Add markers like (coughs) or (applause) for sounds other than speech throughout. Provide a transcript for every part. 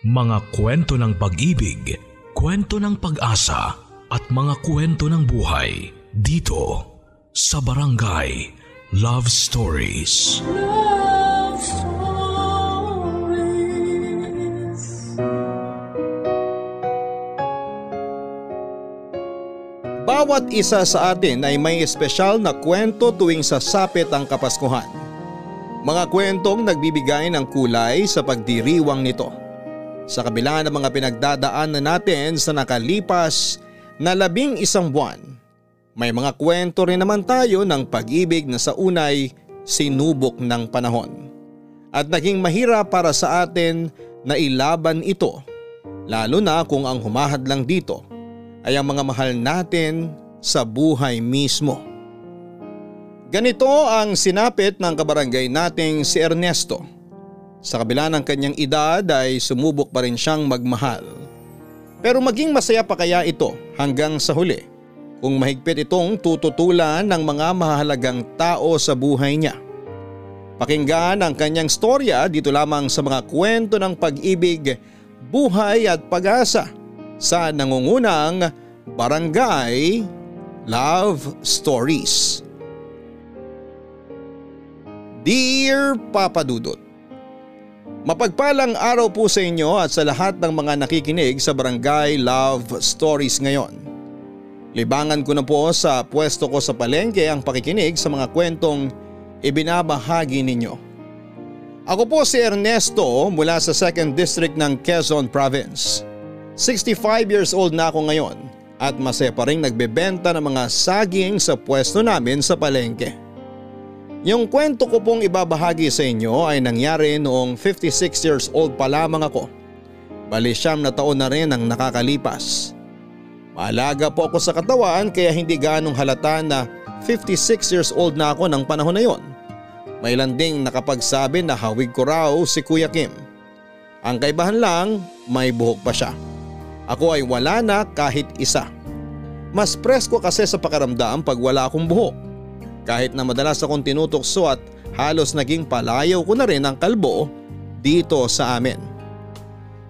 Mga kwento ng pag-ibig, kwento ng pag-asa at mga kwento ng buhay dito sa Barangay Love Stories. Love Stories. Bawat isa sa atin ay may espesyal na kwento tuwing sasapit ang Kapaskuhan. Mga kwentong nagbibigay ng kulay sa pagdiriwang nito. Sa kabila ng mga pinagdadaanan natin sa nakalipas na labing isang buwan, may mga kwento rin naman tayo ng pag-ibig na sa unay sinubok ng panahon. At naging mahirap para sa atin na ilaban ito, lalo na kung ang humahad lang dito ay ang mga mahal natin sa buhay mismo. Ganito ang sinapit ng kabarangay nating si Ernesto. Sa kabila ng kanyang edad ay sumubok pa rin siyang magmahal. Pero maging masaya pa kaya ito hanggang sa huli kung mahigpit itong tututulan ng mga mahalagang tao sa buhay niya. Pakinggan ang kanyang storya dito lamang sa mga kwento ng pag-ibig, buhay at pag-asa sa nangungunang Barangay Love Stories. Dear Papa Dudut, Mapagpalang araw po sa inyo at sa lahat ng mga nakikinig sa Barangay Love Stories ngayon. Libangan ko na po sa pwesto ko sa palengke ang pakikinig sa mga kwentong ibinabahagi ninyo. Ako po si Ernesto mula sa 2nd District ng Quezon Province. 65 years old na ako ngayon at masaya pa rin nagbebenta ng mga saging sa pwesto namin sa palengke. Yung kwento ko pong ibabahagi sa inyo ay nangyari noong 56 years old pa lamang ako. Bali siyam na taon na rin ang nakakalipas. Maalaga po ako sa katawan kaya hindi ganong halata na 56 years old na ako ng panahon na yon. May landing nakapagsabi na hawig ko raw si Kuya Kim. Ang kaibahan lang, may buhok pa siya. Ako ay wala na kahit isa. Mas presko kasi sa pakaramdam pag wala akong buhok kahit na madalas akong tinutokso at halos naging palayaw ko na rin ang kalbo dito sa amin.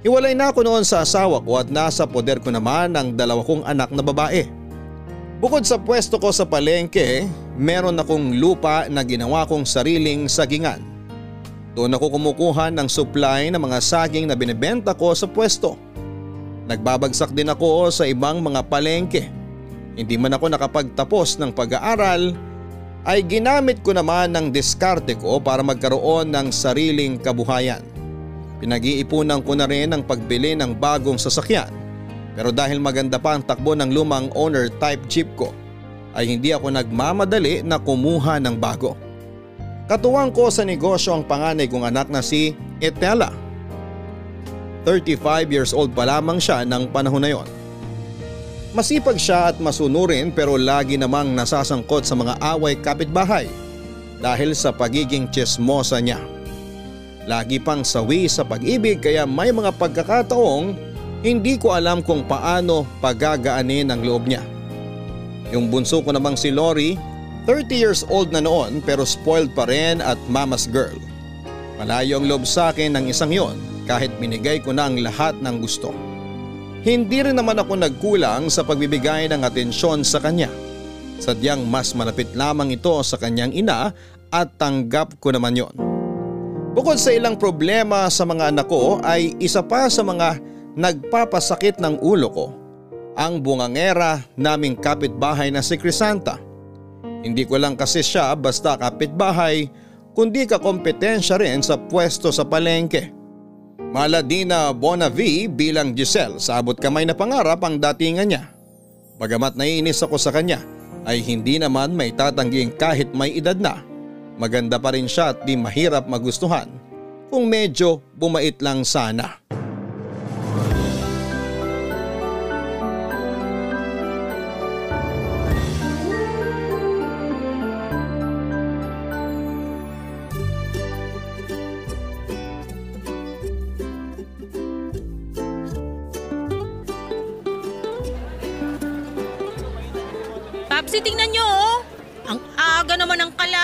Hiwalay na ako noon sa asawa ko at nasa poder ko naman ang dalawa kong anak na babae. Bukod sa pwesto ko sa palengke, meron akong lupa na ginawa kong sariling sagingan. Doon ako kumukuha ng supply ng mga saging na binibenta ko sa pwesto. Nagbabagsak din ako sa ibang mga palengke. Hindi man ako nakapagtapos ng pag-aaral ay ginamit ko naman ng diskarte ko para magkaroon ng sariling kabuhayan. Pinag-iipunan ko na rin ang pagbili ng bagong sasakyan pero dahil maganda pa ang takbo ng lumang owner type jeep ko ay hindi ako nagmamadali na kumuha ng bago. Katuwang ko sa negosyo ang panganay kong anak na si Etela. 35 years old pa lamang siya ng panahon na yon. Masipag siya at masunurin pero lagi namang nasasangkot sa mga away kapitbahay dahil sa pagiging chismosa niya. Lagi pang sawi sa pag-ibig kaya may mga pagkakataong hindi ko alam kung paano pagagaanin ang loob niya. Yung bunso ko namang si Lori, 30 years old na noon pero spoiled pa rin at mama's girl. Malayo ang loob sa akin ng isang yon kahit binigay ko na ang lahat ng gusto. Hindi rin naman ako nagkulang sa pagbibigay ng atensyon sa kanya. Sadyang mas malapit lamang ito sa kanyang ina at tanggap ko naman yon. Bukod sa ilang problema sa mga anak ko ay isa pa sa mga nagpapasakit ng ulo ko ang bungangera naming kapitbahay na si Crisanta. Hindi ko lang kasi siya basta kapitbahay kundi kakompetensya rin sa pwesto sa palengke. Maladina Bonavi bilang Giselle sa abot kamay na pangarap ang datingan niya. Bagamat naiinis ako sa kanya ay hindi naman may tatangging kahit may edad na. Maganda pa rin siya at di mahirap magustuhan kung medyo bumait lang sana.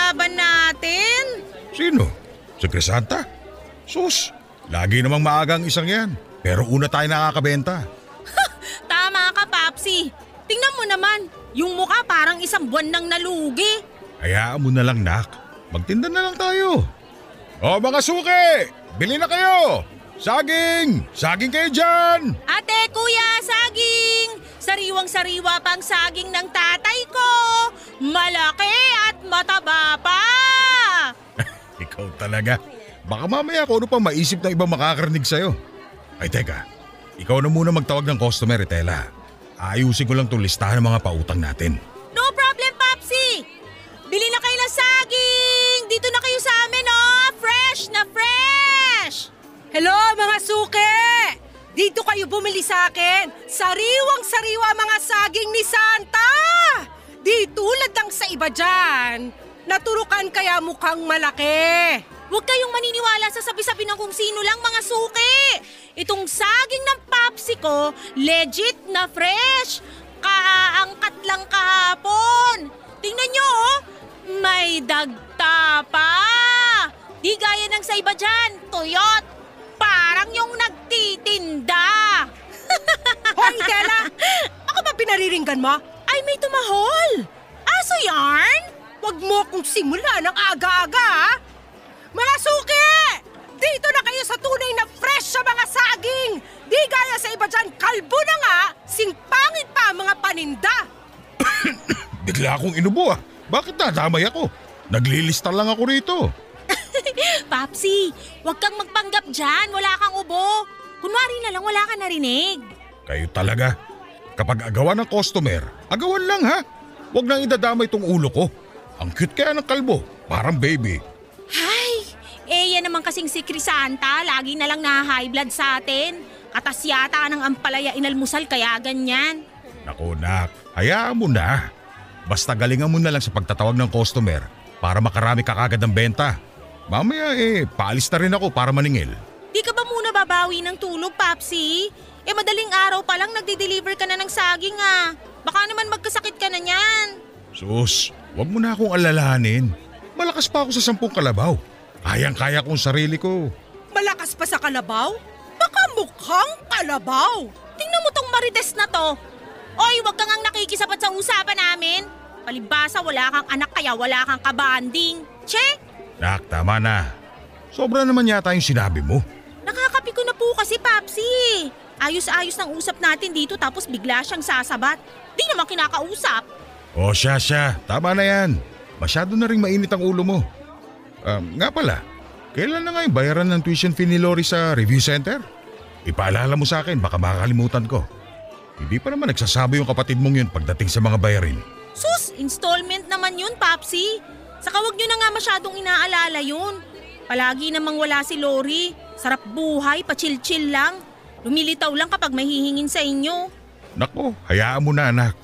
Kalaban natin. Sino? Si Crisanta? Sus, lagi namang maagang isang yan. Pero una tayo nakakabenta. Tama ka, Papsi. Tingnan mo naman, yung mukha parang isang buwan nang nalugi. Hayaan mo na lang, nak. Magtinda na lang tayo. O mga suki, bili na kayo. Saging! Saging kayo dyan! Ate, kuya, saging! Sariwang-sariwa pang saging ng tatay ko. Malaki at mataba pa. (laughs) Ikaw talaga. Baka mamaya kung ano pa maisip ng ibang makakarinig sa'yo. Ay teka, ikaw na muna magtawag ng customer, Tela. Ayusin ko lang itong listahan ng mga pautang natin. No problem, Papsi! Bili na kayo ng saging! Dito na kayo sa amin, oh! Fresh na fresh! Hello mga suke! Dito kayo bumili sa akin. Sariwang-sariwa mga saging ni Santa! Di tulad ng sa iba dyan. Naturukan kaya mukhang malaki. Huwag kayong maniniwala sa sabi-sabi ng kung sino lang mga suki. Itong saging ng papsi ko, legit na fresh. Kaangkat lang kahapon. Tingnan nyo, oh. may dagta pa. Di gaya ng sa iba dyan, tuyot. Parang yung nagtitinda. (laughs) Hoy, Tela! Ako ba pinariringgan mo? Ay, may tumahol. Aso yarn? Huwag mo akong simula ng aga-aga, ha? Mga suki! Dito na kayo sa tunay na fresh sa mga saging! Di gaya sa iba dyan, kalbo na nga, singpangit pa mga paninda! (coughs) Bigla akong inubo ah. Bakit nadamay ako? Naglilista lang ako rito. (laughs) Papsi, huwag kang magpanggap dyan. Wala kang ubo. Kunwari na lang wala ka narinig. Kayo talaga. Kapag agawan ng customer, agawan lang ha. Huwag nang idadamay tong ulo ko. Ang cute kaya ng kalbo. Parang baby. Hay, eh yan naman kasing si Crisanta. Lagi na lang na-high blood sa atin. Katas yata ng ampalaya inalmusal kaya ganyan. Naku nak, hayaan mo na. Basta galingan mo na lang sa pagtatawag ng customer para makarami ka kagad ng benta. Mamaya eh, paalis na rin ako para maningil. Di ka ba muna babawi ng tulog, Papsi? Eh madaling araw pa lang nagde-deliver ka na ng saging ah. Baka naman magkasakit ka na niyan. Sus, wag mo na akong alalahanin. Malakas pa ako sa sampung kalabaw. Kayang-kaya kong sarili ko. Malakas pa sa kalabaw? Baka mukhang kalabaw! Tingnan mo tong marites na to. Oy, wag kang ang nakikisapat sa usapan namin. Palibasa wala kang anak kaya wala kang kabanding. Che, Nak, tama na. Sobra naman yata yung sinabi mo. nakakapi ko na po kasi, Papsi. Ayos-ayos ng usap natin dito tapos bigla siyang sasabat. Di naman kinakausap. O siya siya, tama na yan. Masyado na rin mainit ang ulo mo. Um, nga pala, kailan na nga yung bayaran ng tuition fee ni Lori sa review center? Ipaalala mo sa akin, baka makakalimutan ko. Hindi pa naman nagsasabi yung kapatid mong yun pagdating sa mga bayarin. Sus, installment naman yun, Papsi. Saka wag nyo na nga masyadong inaalala yun. Palagi namang wala si Lori. Sarap buhay, pa-chill-chill lang. Lumilitaw lang kapag mahihingin sa inyo. Nako, hayaan mo na anak.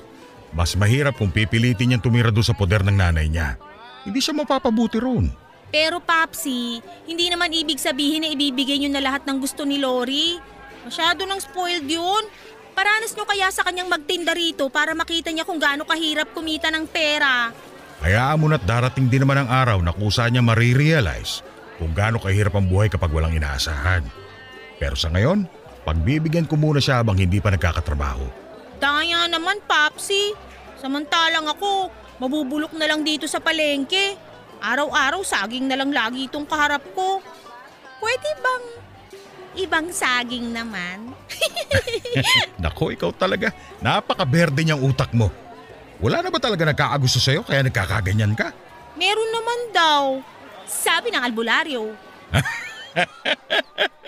Mas mahirap kung pipilitin niyang tumira doon sa poder ng nanay niya. Hindi siya mapapabuti roon. Pero Papsi, hindi naman ibig sabihin na ibibigay nyo na lahat ng gusto ni Lori. Masyado nang spoiled yun. Paranas nyo kaya sa kanyang magtinda rito para makita niya kung gaano kahirap kumita ng pera. Hayaan mo na't darating din naman ang araw na kusa niya marirealize kung gaano kahirap ang buhay kapag walang inaasahan. Pero sa ngayon, pagbibigyan ko muna siya habang hindi pa nagkakatrabaho. Daya naman, Papsi. Samantalang ako, mabubulok na lang dito sa palengke. Araw-araw saging na lang lagi itong kaharap ko. Pwede bang ibang saging naman? (laughs) (laughs) Nako, ikaw talaga. Napaka-berde niyang utak mo. Wala na ba talaga nagkakagusto sa'yo kaya nagkakaganyan ka? Meron naman daw. Sabi ng albularyo. (laughs)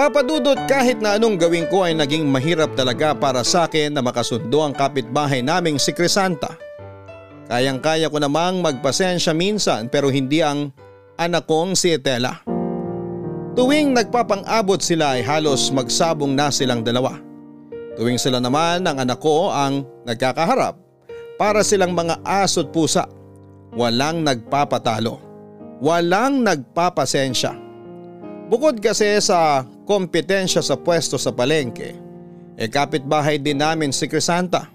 Papadudot kahit na anong gawin ko ay naging mahirap talaga para sa akin na makasundo ang kapitbahay naming si Crisanta. Kayang-kaya ko namang magpasensya minsan pero hindi ang anak kong si Etela. Tuwing nagpapang-abot sila ay halos magsabong na silang dalawa. Tuwing sila naman ang anak ko ang nagkakaharap para silang mga aso't pusa. Walang nagpapatalo. Walang nagpapasensya. Bukod kasi sa kompetensya sa pwesto sa palengke, e kapitbahay din namin si Crisanta.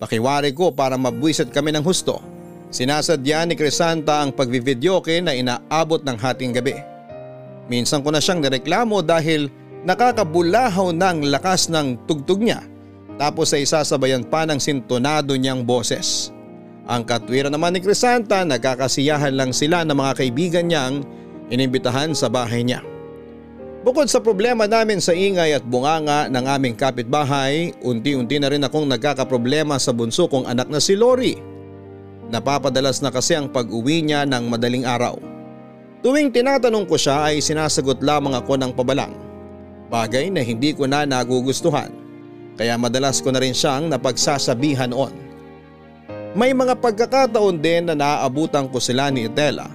Pakiwari ko para mabwisit kami ng husto Sinasadya ni Crisanta ang pagvividyoke na inaabot ng hating gabi. Minsan ko na siyang nireklamo dahil nakakabulahaw ng lakas ng tugtog niya tapos ay sasabayan pa ng sintonado niyang boses. Ang katwiran naman ni Crisanta nagkakasiyahan lang sila ng mga kaibigan niyang inimbitahan sa bahay niya. Bukod sa problema namin sa ingay at bunganga ng aming kapitbahay, unti-unti na rin akong nagkakaproblema sa bunso kong anak na si Lori. Napapadalas na kasi ang pag-uwi niya ng madaling araw. Tuwing tinatanong ko siya ay sinasagot lamang ako ng pabalang. Bagay na hindi ko na nagugustuhan. Kaya madalas ko na rin siyang napagsasabihan on. May mga pagkakataon din na naaabutan ko sila ni Etela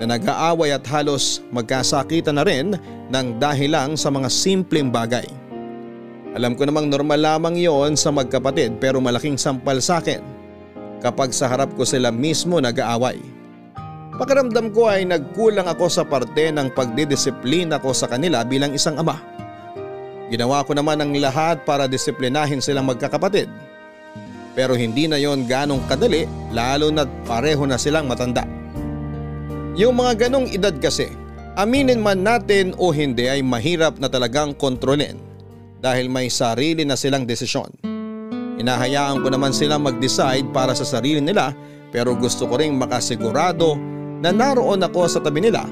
na nag-aaway at halos magkasakitan na rin ng dahil lang sa mga simpleng bagay. Alam ko namang normal lamang yon sa magkapatid pero malaking sampal sa akin kapag sa harap ko sila mismo nag-aaway. Pakiramdam ko ay nagkulang ako sa parte ng pagdidisiplina ko sa kanila bilang isang ama. Ginawa ko naman ang lahat para disiplinahin silang magkakapatid. Pero hindi na yon ganong kadali lalo na pareho na silang matanda. Yung mga ganong edad kasi, aminin man natin o hindi ay mahirap na talagang kontrolin dahil may sarili na silang desisyon. Inahayaan ko naman silang mag-decide para sa sarili nila pero gusto ko ring makasigurado na naroon ako sa tabi nila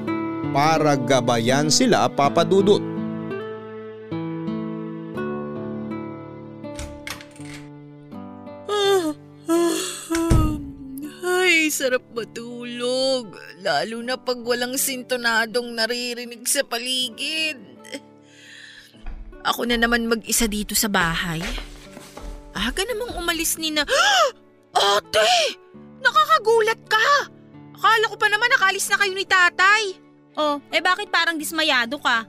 para gabayan sila papadudot. Ay, sarap matulog. Lalo na pag walang sintonadong naririnig sa paligid. Ako na naman mag-isa dito sa bahay. Aga namang umalis ni na... (gasps) Ate! Nakakagulat ka! Akala ko pa naman nakalis na kayo ni tatay. Oh, eh bakit parang dismayado ka?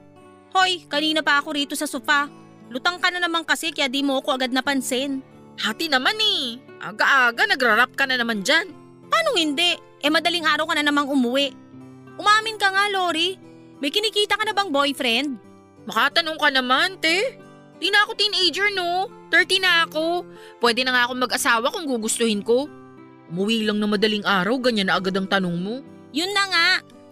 Hoy, kanina pa ako rito sa sofa. Lutang ka na naman kasi kaya di mo ako agad napansin. Hati naman eh. Aga-aga nagrarap ka na naman dyan. Paano hindi? Eh madaling araw ka na namang umuwi. Umamin ka nga, Lori. May kinikita ka na bang boyfriend? Makatanong ka naman, te. Di na ako teenager, no? 30 na ako. Pwede na nga akong mag-asawa kung gugustuhin ko. Umuwi lang na madaling araw, ganyan na agad ang tanong mo. Yun na nga.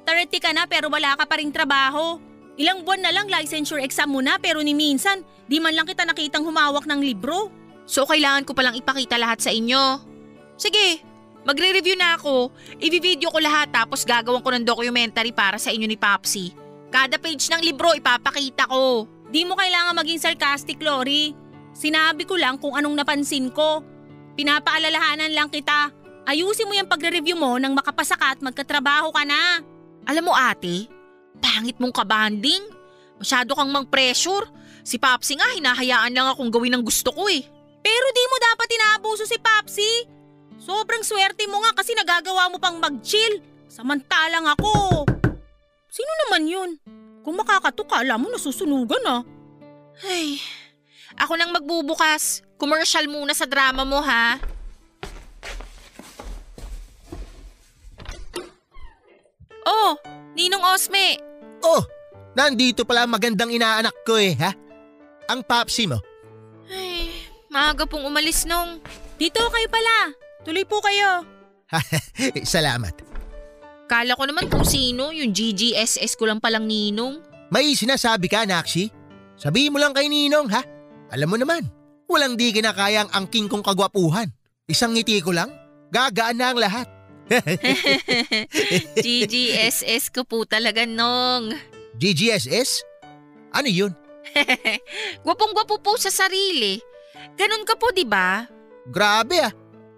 30 ka na pero wala ka pa ring trabaho. Ilang buwan na lang licensure exam mo na pero ni minsan, di man lang kita nakitang humawak ng libro. So kailangan ko palang ipakita lahat sa inyo. Sige, magre-review na ako. I-video ko lahat tapos gagawin ko ng documentary para sa inyo ni Popsy. Kada page ng libro ipapakita ko. Di mo kailangan maging sarcastic, Lori. Sinabi ko lang kung anong napansin ko. Pinapaalalahanan lang kita. Ayusin mo yung pagre-review mo nang makapasa ka at magkatrabaho ka na. Alam mo ate, pangit mong kabanding. Masyado kang mang pressure. Si Popsy nga hinahayaan lang akong gawin ang gusto ko eh. Pero di mo dapat inaabuso si Papsi. Sobrang swerte mo nga kasi nagagawa mo pang mag-chill. Samantalang ako. Sino naman yun? Kung makakatuka, alam mo nasusunugan ah. Ay, ako nang magbubukas. Commercial muna sa drama mo ha. Ninong Osme. Oh, nandito pala ang magandang inaanak ko eh, ha? Ang papsi mo. Ay, maaga pong umalis nung. Dito kayo pala. Tuloy po kayo. (laughs) Salamat. Kala ko naman kung sino, yung GGSS ko lang palang Ninong. May sinasabi ka, Naksi? Sabihin mo lang kay Ninong, ha? Alam mo naman, walang di kinakayang angking kong kagwapuhan. Isang ngiti ko lang, gagaan na ang lahat. (laughs) GGSS ko po talaga nung. GGSS? Ano yun? (laughs) Gwapong-gwapo po sa sarili. Ganun ka po, di ba? Grabe ah.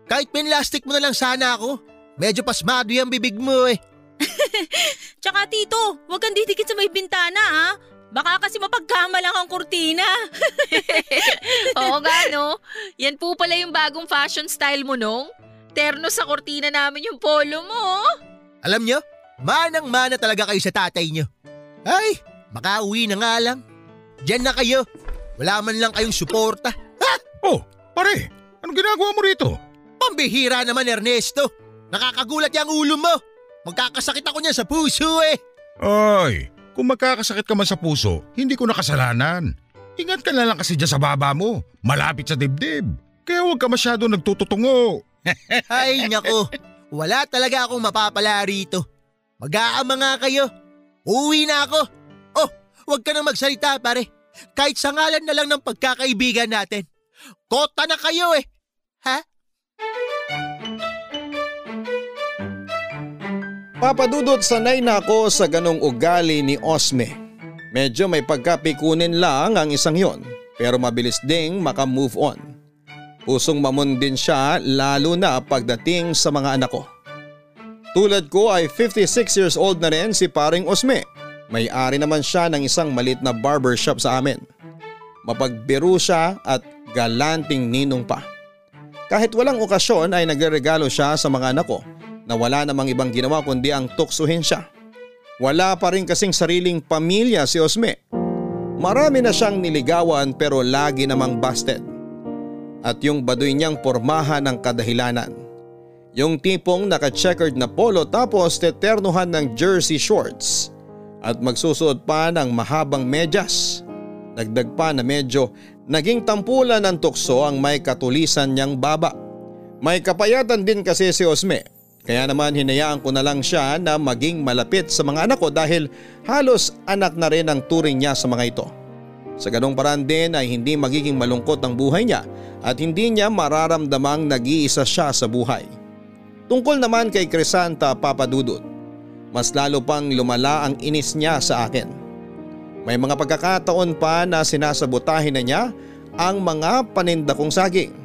Kahit pinlastic mo na lang sana ako. Medyo pasmado yung bibig mo eh. (laughs) Tsaka tito, huwag kang didikit sa may bintana ah. Baka kasi mapagkamalang ang kurtina. Oo nga, no? Yan po pala yung bagong fashion style mo nung. Terno sa kortina namin yung polo mo. Alam nyo, manang-mana talaga kayo sa tatay nyo. Ay, makauwi na nga lang. Diyan na kayo. Wala man lang kayong suporta. Ha? Oh, pare, anong ginagawa mo rito? Pambihira naman Ernesto. Nakakagulat yung ulo mo. Magkakasakit ako niyan sa puso eh. Ay, kung magkakasakit ka man sa puso, hindi ko nakasalanan. Ingat ka na lang kasi dyan sa baba mo, malapit sa dibdib. Kaya huwag ka masyado nagtututungo. Ay, nako. Wala talaga akong mapapala rito. Mag-aama nga kayo. Uwi na ako. Oh, huwag ka nang magsalita pare. Kahit sa ngalan na lang ng pagkakaibigan natin. Kota na kayo eh. Ha? Papadudot sanay na ako sa ganong ugali ni Osme. Medyo may pagkapikunin lang ang isang yon pero mabilis ding makamove on. Pusong mamon din siya lalo na pagdating sa mga anak ko. Tulad ko ay 56 years old na rin si paring Osme. May-ari naman siya ng isang malit na barbershop sa amin. Mapagbiro siya at galanting ninong pa. Kahit walang okasyon ay nagregalo siya sa mga anak ko na wala namang ibang ginawa kundi ang tuksuhin siya. Wala pa rin kasing sariling pamilya si Osme. Marami na siyang niligawan pero lagi namang busted. At yung baduy niyang pormahan ng kadahilanan. Yung tipong naka-checkered na polo tapos teternuhan ng jersey shorts at magsusuot pa ng mahabang medyas. Dagdag pa na medyo naging tampulan ng tukso ang may katulisan niyang baba. May kapayatan din kasi si Osme kaya naman hinayaan ko na lang siya na maging malapit sa mga anak ko dahil halos anak na rin ang turing niya sa mga ito. Sa ganong paraan din ay hindi magiging malungkot ang buhay niya at hindi niya mararamdamang nag-iisa siya sa buhay. Tungkol naman kay Crisanta Papadudut, mas lalo pang lumala ang inis niya sa akin. May mga pagkakataon pa na sinasabotahin na niya ang mga paninda kong saging.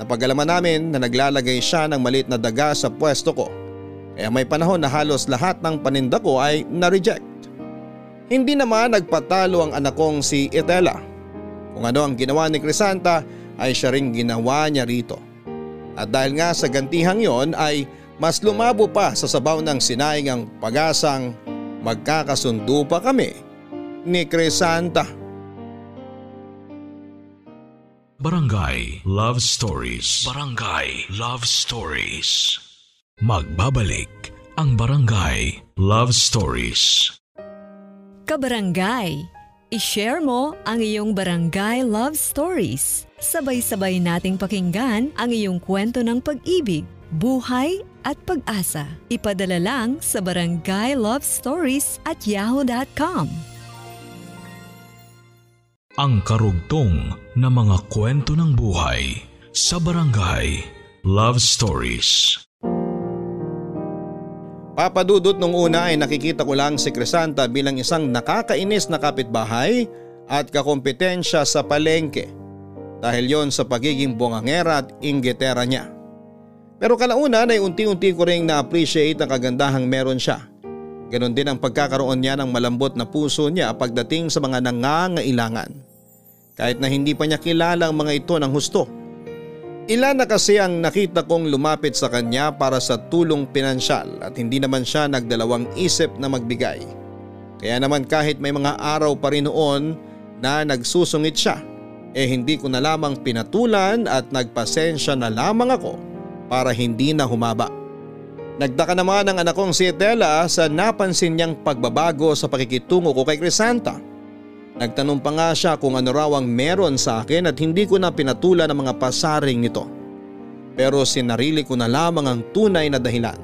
Napagalaman namin na naglalagay siya ng maliit na daga sa pwesto ko. Kaya may panahon na halos lahat ng paninda ko ay na-reject. Hindi naman nagpatalo ang anak kong si Etela. Kung ano ang ginawa ni Crisanta ay siya ring ginawa niya rito. At dahil nga sa gantihang yon ay mas lumabo pa sa sabaw ng sinaing ang pag-asang magkakasundo pa kami ni Crisanta. Barangay Love Stories. Barangay Love Stories. Magbabalik ang Barangay Love Stories. Kabarangay, i-share mo ang iyong barangay love stories. Sabay-sabay nating pakinggan ang iyong kwento ng pag-ibig, buhay at pag-asa. Ipadala lang sa barangay love stories at yahoo.com. Ang karugtong na mga kwento ng buhay sa Barangay Love Stories. Papadudot nung una ay nakikita ko lang si Crisanta bilang isang nakakainis na kapitbahay at kakompetensya sa palengke dahil yon sa pagiging bongangera at inggitera niya. Pero kalaunan ay unti-unti ko ring na-appreciate ang kagandahang meron siya. Ganon din ang pagkakaroon niya ng malambot na puso niya pagdating sa mga nangangailangan. Kahit na hindi pa niya kilala ang mga ito ng husto. Ilan na kasi ang nakita kong lumapit sa kanya para sa tulong pinansyal at hindi naman siya nagdalawang isip na magbigay. Kaya naman kahit may mga araw pa rin noon na nagsusungit siya, eh hindi ko na lamang pinatulan at nagpasensya na lamang ako para hindi na humaba. Nagdaka naman ang anak kong si Etela sa napansin niyang pagbabago sa pakikitungo ko kay Crisanta. Nagtanong pa nga siya kung ano raw ang meron sa akin at hindi ko na pinatulan ang mga pasaring nito. Pero sinarili ko na lamang ang tunay na dahilan.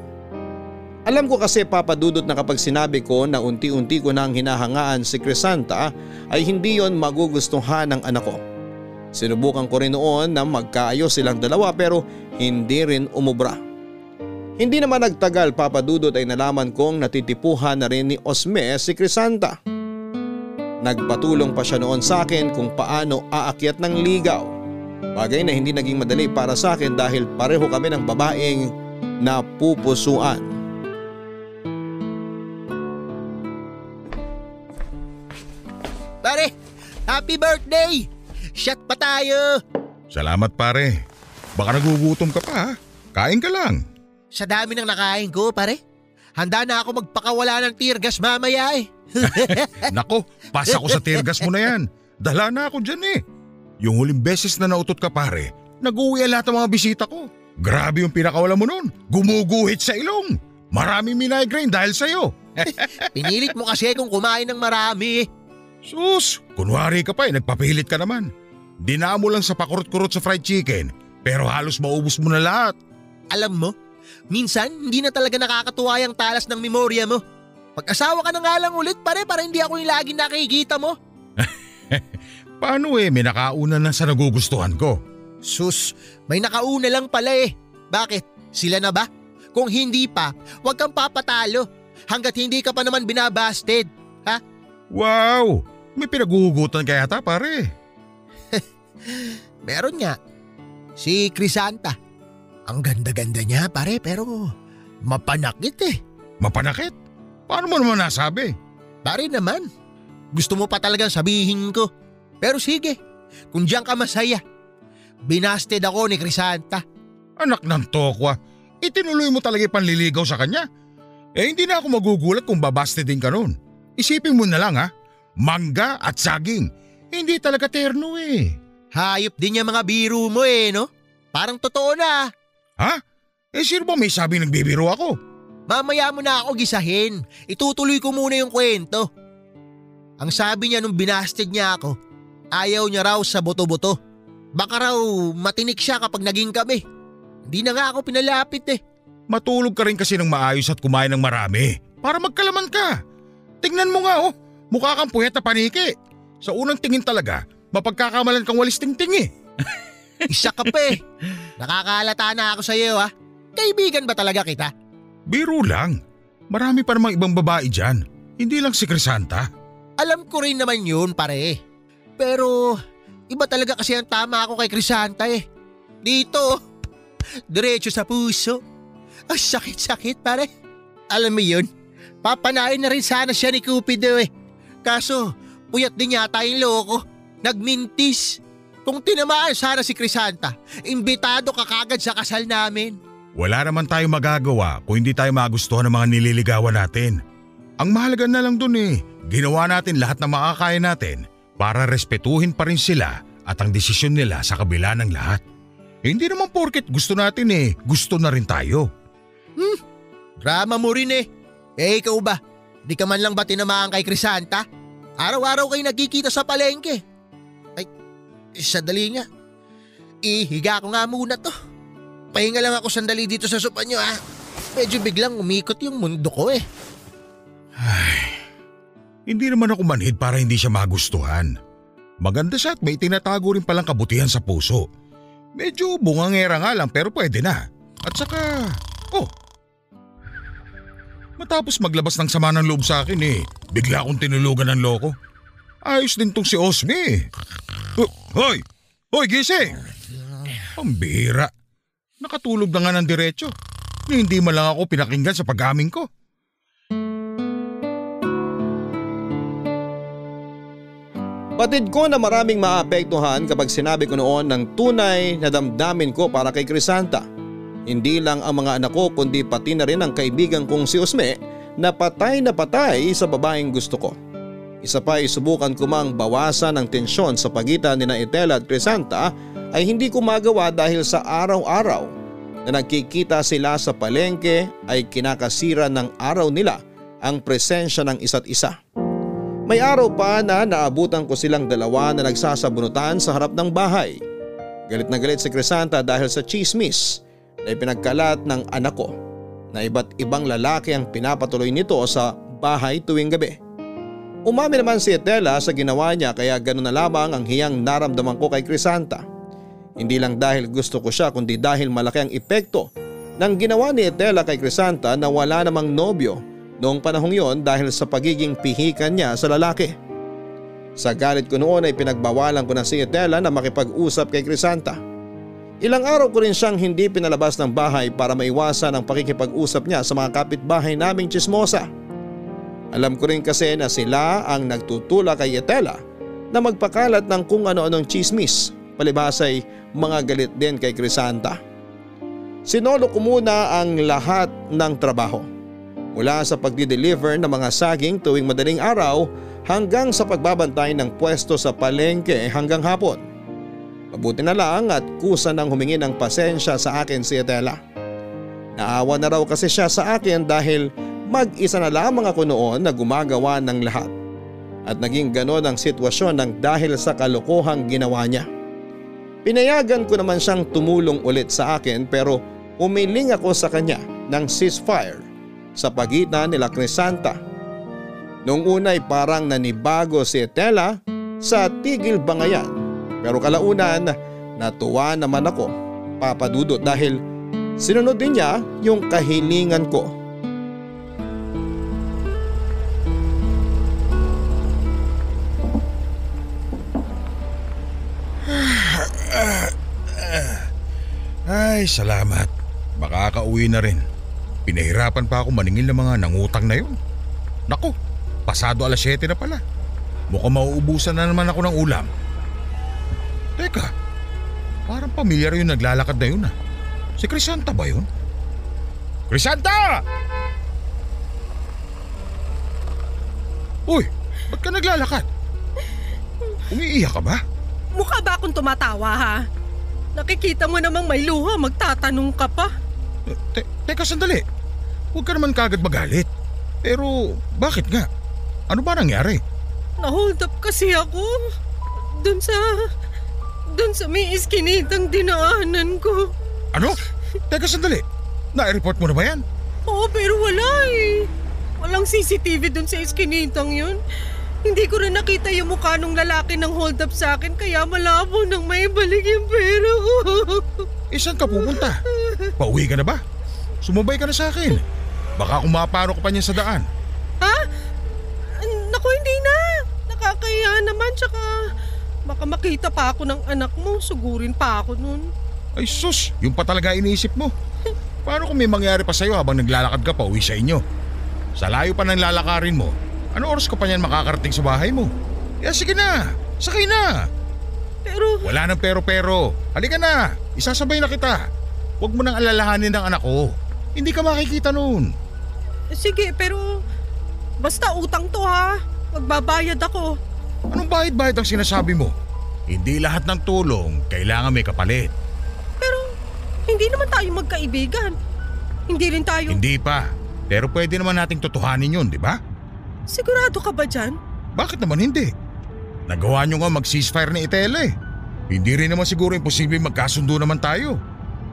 Alam ko kasi papadudot na kapag sinabi ko na unti-unti ko nang hinahangaan si Crisanta ay hindi yon magugustuhan ng anak ko. Sinubukan ko rin noon na magkaayos silang dalawa pero hindi rin umubra. Hindi naman nagtagal papadudot ay nalaman kong natitipuhan na rin ni Osme si Crisanta. Nagpatulong pa siya noon sa akin kung paano aakyat ng ligaw. Bagay na hindi naging madali para sa akin dahil pareho kami ng babaeng napupusuan. Pare, happy birthday! Shot pa tayo! Salamat pare. Baka nagugutom ka pa ha. Kain ka lang. Sa dami ng nakain ko, pare. Handa na ako magpakawala ng tear gas mamaya eh. (laughs) Nako, pasa ko sa tear gas mo na yan. Dala na ako dyan eh. Yung huling beses na nautot ka pare, nag-uwi lahat ng mga bisita ko. Grabe yung pinakawala mo nun. Gumuguhit sa ilong. Maraming migraine dahil sa'yo. (laughs) Pinilit mo kasi kung kumain ng marami. Sus, kunwari ka pa eh, nagpapilit ka naman. Dinamo lang sa pakurot-kurot sa fried chicken, pero halos maubos mo na lahat. Alam mo, Minsan, hindi na talaga nakakatuwa yung talas ng memorya mo. Pag-asawa ka na nga lang ulit pare para hindi ako yung laging nakikita mo. (laughs) Paano eh, may nakauna na sa nagugustuhan ko. Sus, may nakauna lang pala eh. Bakit? Sila na ba? Kung hindi pa, huwag kang papatalo. Hanggat hindi ka pa naman binabasted. Ha? Wow! May pinaguhugutan kaya ta pare. (laughs) Meron nga. Si Crisanta. Ang ganda-ganda niya pare pero mapanakit eh. Mapanakit? Paano mo naman nasabi? Pare naman. Gusto mo pa talagang sabihin ko. Pero sige, kung diyan ka masaya. Binasted ako ni Crisanta. Anak ng tokwa, itinuloy mo talaga panliligaw sa kanya. Eh hindi na ako magugulat kung babaste din ka nun. Isipin mo na lang ha, mangga at saging. Hindi talaga terno eh. Hayop din yung mga biro mo eh, no? Parang totoo na. Ha? Eh sino ba may sabi nagbibiro ako? Mamaya mo na ako gisahin. Itutuloy ko muna yung kwento. Ang sabi niya nung binasted niya ako, ayaw niya raw sa boto-boto. Baka raw matinik siya kapag naging kami. Hindi na nga ako pinalapit eh. Matulog ka rin kasi ng maayos at kumain ng marami para magkalaman ka. Tingnan mo nga oh, mukha kang puyat na paniki. Sa unang tingin talaga, mapagkakamalan kang walis tingting eh. Isa ka pa eh. (laughs) Nakakalata na ako sa iyo ha. Kaibigan ba talaga kita? Biro lang. Marami pa namang ibang babae dyan. Hindi lang si Crisanta. Alam ko rin naman yun pare. Pero iba talaga kasi ang tama ako kay Crisanta eh. Dito, (laughs) diretso sa puso. Ang sakit-sakit pare. Alam mo yun, papanain na rin sana siya ni Cupido eh. Kaso, puyat din yata yung loko. Nagmintis. Kung tinamaan sana si Crisanta, imbitado ka kagad sa kasal namin. Wala naman tayo magagawa kung hindi tayo magustuhan ng mga nililigawan natin. Ang mahalaga na lang dun eh, ginawa natin lahat ng makakaya natin para respetuhin pa rin sila at ang desisyon nila sa kabila ng lahat. Eh, hindi naman porket gusto natin eh, gusto na rin tayo. Hmm, drama mo rin eh. Eh ikaw ba? Di ka man lang ba tinamaan kay Crisanta? Araw-araw kayo nagkikita sa palengke. Ay, sadali nga. Ihiga ko nga muna to. Pahinga lang ako sandali dito sa sopa nyo ha. Medyo biglang umikot yung mundo ko eh. Ay, hindi naman ako manhid para hindi siya magustuhan. Maganda siya at may tinatago rin palang kabutihan sa puso. Medyo bungangera nga lang pero pwede na. At saka, oh, matapos maglabas ng sama ng loob sa akin eh, bigla akong tinulugan ng loko. Ayos din tong si Osme eh. Oh, hoy! Hoy, gising! Pambira. Nakatulog na nga ng diretsyo. Hindi man lang ako pinakinggan sa pag-amin ko. Batid ko na maraming maapektuhan kapag sinabi ko noon ng tunay na damdamin ko para kay Crisanta. Hindi lang ang mga anak ko kundi pati na rin ang kaibigan kong si Osme na patay na patay sa babaeng gusto ko. Isa pa ay subukan ko mang bawasan ang tensyon sa pagitan ni na at Crisanta ay hindi ko magawa dahil sa araw-araw na nagkikita sila sa palengke ay kinakasira ng araw nila ang presensya ng isa't isa. May araw pa na naabutan ko silang dalawa na nagsasabunutan sa harap ng bahay. Galit na galit si Crisanta dahil sa chismis na ipinagkalat ng anak ko na iba't ibang lalaki ang pinapatuloy nito sa bahay tuwing gabi. Umami naman si Etela sa ginawa niya kaya ganoon na lamang ang hiyang naramdaman ko kay Crisanta. Hindi lang dahil gusto ko siya kundi dahil malaki ang epekto ng ginawa ni Etela kay Crisanta na wala namang nobyo noong panahong yon dahil sa pagiging pihikan niya sa lalaki. Sa galit ko noon ay pinagbawalan ko na si Etela na makipag-usap kay Crisanta. Ilang araw ko rin siyang hindi pinalabas ng bahay para maiwasan ang pakikipag-usap niya sa mga kapitbahay naming chismosa. Alam ko rin kasi na sila ang nagtutula kay Etela na magpakalat ng kung ano-anong chismis palibasay mga galit din kay Crisanta. Sinolo ko muna ang lahat ng trabaho. Mula sa pagdi-deliver ng mga saging tuwing madaling araw hanggang sa pagbabantay ng pwesto sa palengke hanggang hapon. Mabuti na lang at kusa nang humingi ng pasensya sa akin si Etela. Naawa na raw kasi siya sa akin dahil mag-isa na lamang ako noon na gumagawa ng lahat. At naging ganon ang sitwasyon ng dahil sa kalokohang ginawa niya. Pinayagan ko naman siyang tumulong ulit sa akin pero umiling ako sa kanya ng ceasefire sa pagitan nila Crisanta. Noong unay parang nanibago si Etela sa tigil bangayan pero kalaunan natuwa naman ako papadudot dahil sinunod din niya yung kahilingan ko. Ay, salamat. Makakauwi na rin. Pinahirapan pa ako maningil ng mga nangutang na yun. Naku, pasado alas 7 na pala. Mukhang mauubusan na naman ako ng ulam. Teka, parang pamilyar yung naglalakad na yun ah. Si Crisanta ba yun? Crisanta! Uy, ba't ka naglalakad? Umiiyak ka ba? Mukha ba akong tumatawa ha? Nakikita mo namang may luha, magtatanong ka pa. Te teka sandali. Huwag ka naman kagad magalit. Pero bakit nga? Ano ba nangyari? Nahold up kasi ako. Dun sa... Dun sa may iskinitang dinaanan ko. Ano? Teka sandali. Na-report mo na ba yan? Oo, pero wala eh. Walang CCTV dun sa iskinitang yun. Hindi ko rin nakita yung mukha nung lalaki ng hold up sa akin kaya malabo nang may balik yung pera ko. (laughs) Eh saan ka pupunta? Pauwi ka na ba? Sumabay ka na sa akin. Baka kung maparo ka pa niyan sa daan. Ha? Naku, hindi na. Nakakaya naman tsaka baka makita pa ako ng anak mo. Sugurin pa ako nun. Ay sus, yung pa talaga iniisip mo. Paano kung may mangyari pa sa'yo habang naglalakad ka pa uwi sa inyo? Sa layo pa ng lalakarin mo, ano oras ka pa niyan makakarating sa bahay mo? Kaya sige na, sakay na. Pero... Wala nang pero-pero. Halika na, isasabay na kita. Huwag mo nang alalahanin ng anak ko. Hindi ka makikita noon. Sige, pero basta utang to ha. Magbabayad ako. Anong bayad-bayad ang sinasabi mo? Hindi lahat ng tulong kailangan may kapalit. Pero hindi naman tayo magkaibigan. Hindi rin tayo... Hindi pa. Pero pwede naman nating totohanin yun, di ba? Sigurado ka ba dyan? Bakit naman hindi? Nagawa nyo nga mag-ceasefire ni Itela eh. Hindi rin naman siguro imposible magkasundo naman tayo.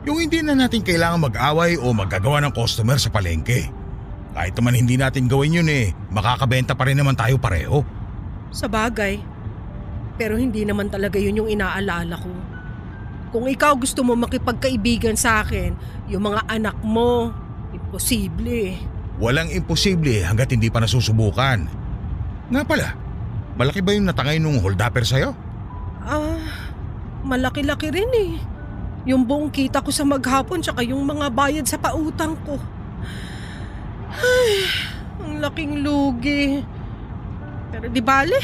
Yung hindi na natin kailangan mag-away o magagawa ng customer sa palengke. Kahit naman hindi natin gawin yun eh, makakabenta pa rin naman tayo pareho. Sa bagay. Pero hindi naman talaga yun yung inaalala ko. Kung ikaw gusto mo makipagkaibigan sa akin, yung mga anak mo, imposible. Walang imposible hanggat hindi pa nasusubukan. Nga pala, malaki ba yung natangay nung holdupper sa'yo? Ah, malaki-laki rin eh. Yung buong kita ko sa maghapon tsaka yung mga bayad sa pautang ko. Ay, ang laking lugi. Pero di bale,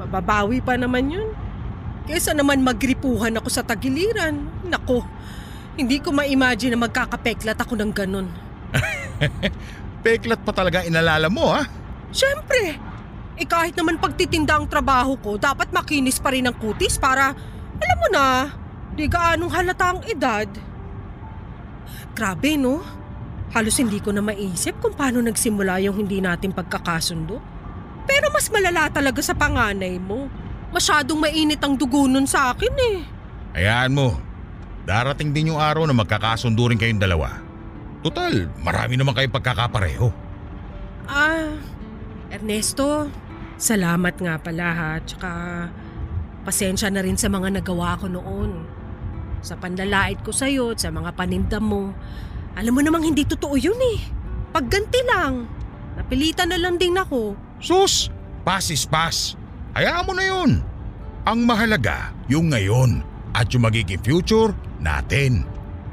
mababawi pa naman yun. Kesa naman magripuhan ako sa tagiliran. Nako, hindi ko ma-imagine na magkakapeklat ako ng ganun. (laughs) Peklat pa talaga inalala mo ha? Siyempre, eh kahit naman pagtitinda ang trabaho ko, dapat makinis pa rin ang kutis para, alam mo na, di gaanong halata ang edad. Grabe no? Halos hindi ko na maisip kung paano nagsimula yung hindi natin pagkakasundo. Pero mas malala talaga sa panganay mo. Masyadong mainit ang dugo nun sa akin eh. Hayaan mo. Darating din yung araw na magkakasundo rin kayong dalawa. Total, marami naman kayong pagkakapareho. Ah, Ernesto, salamat nga pala ha. Tsaka pasensya na rin sa mga nagawa ko noon. Sa panlalait ko sa'yo at sa mga paninda mo. Alam mo namang hindi totoo yun eh. Pagganti lang. Napilitan na lang din ako. Sus, pass is pass. Hayaan mo na yun. Ang mahalaga, yung ngayon at yung magiging future natin.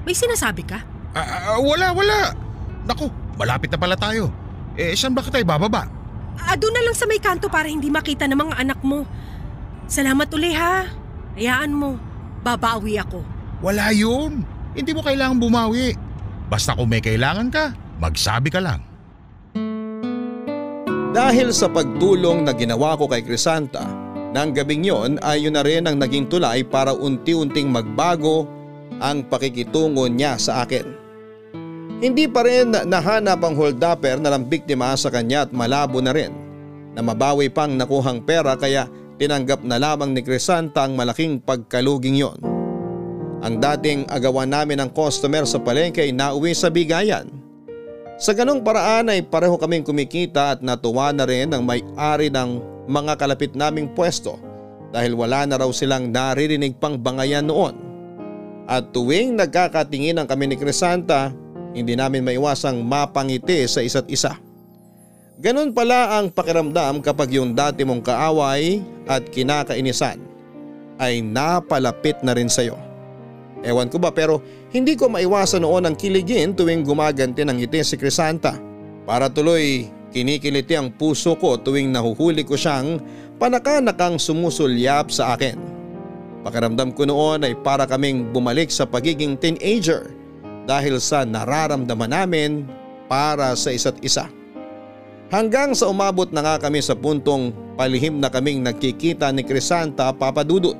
May sinasabi ka? Ah, ah, wala, wala. Naku, malapit na pala tayo. Eh, saan ba kita ibababa? Ah, doon na lang sa may kanto para hindi makita ng mga anak mo. Salamat uli ha. Hayaan mo. Babawi ako. Wala yun. Hindi mo kailangan bumawi. Basta kung may kailangan ka, magsabi ka lang. Dahil sa pagtulong na ginawa ko kay Crisanta, nang gabing yon ay yun na rin ang naging tulay para unti-unting magbago ang pakikitungo niya sa akin. Hindi pa rin nahanap ang holdupper na lang biktima sa kanya at malabo na rin na mabawi pang nakuhang pera kaya tinanggap na lamang ni Crisanta ang malaking pagkaluging yon. Ang dating agawan namin ng customer sa palengke ay nauwi sa bigayan. Sa ganong paraan ay pareho kaming kumikita at natuwa na rin ang may-ari ng mga kalapit naming pwesto dahil wala na raw silang naririnig pang bangayan noon. At tuwing nagkakatinginan kami ni Crisanta, hindi namin maiwasang mapangiti sa isa't isa. Ganon pala ang pakiramdam kapag yung dati mong kaaway at kinakainisan ay napalapit na rin sa'yo. Ewan ko ba pero hindi ko maiwasan noon ang kiligin tuwing gumaganti ng ngiti si Crisanta. Para tuloy kinikiliti ang puso ko tuwing nahuhuli ko siyang panakanakang sumusulyap sa akin. Pakiramdam ko noon ay para kaming bumalik sa pagiging teenager dahil sa nararamdaman namin para sa isa't isa. Hanggang sa umabot na nga kami sa puntong palihim na kaming nagkikita ni Crisanta papadudot.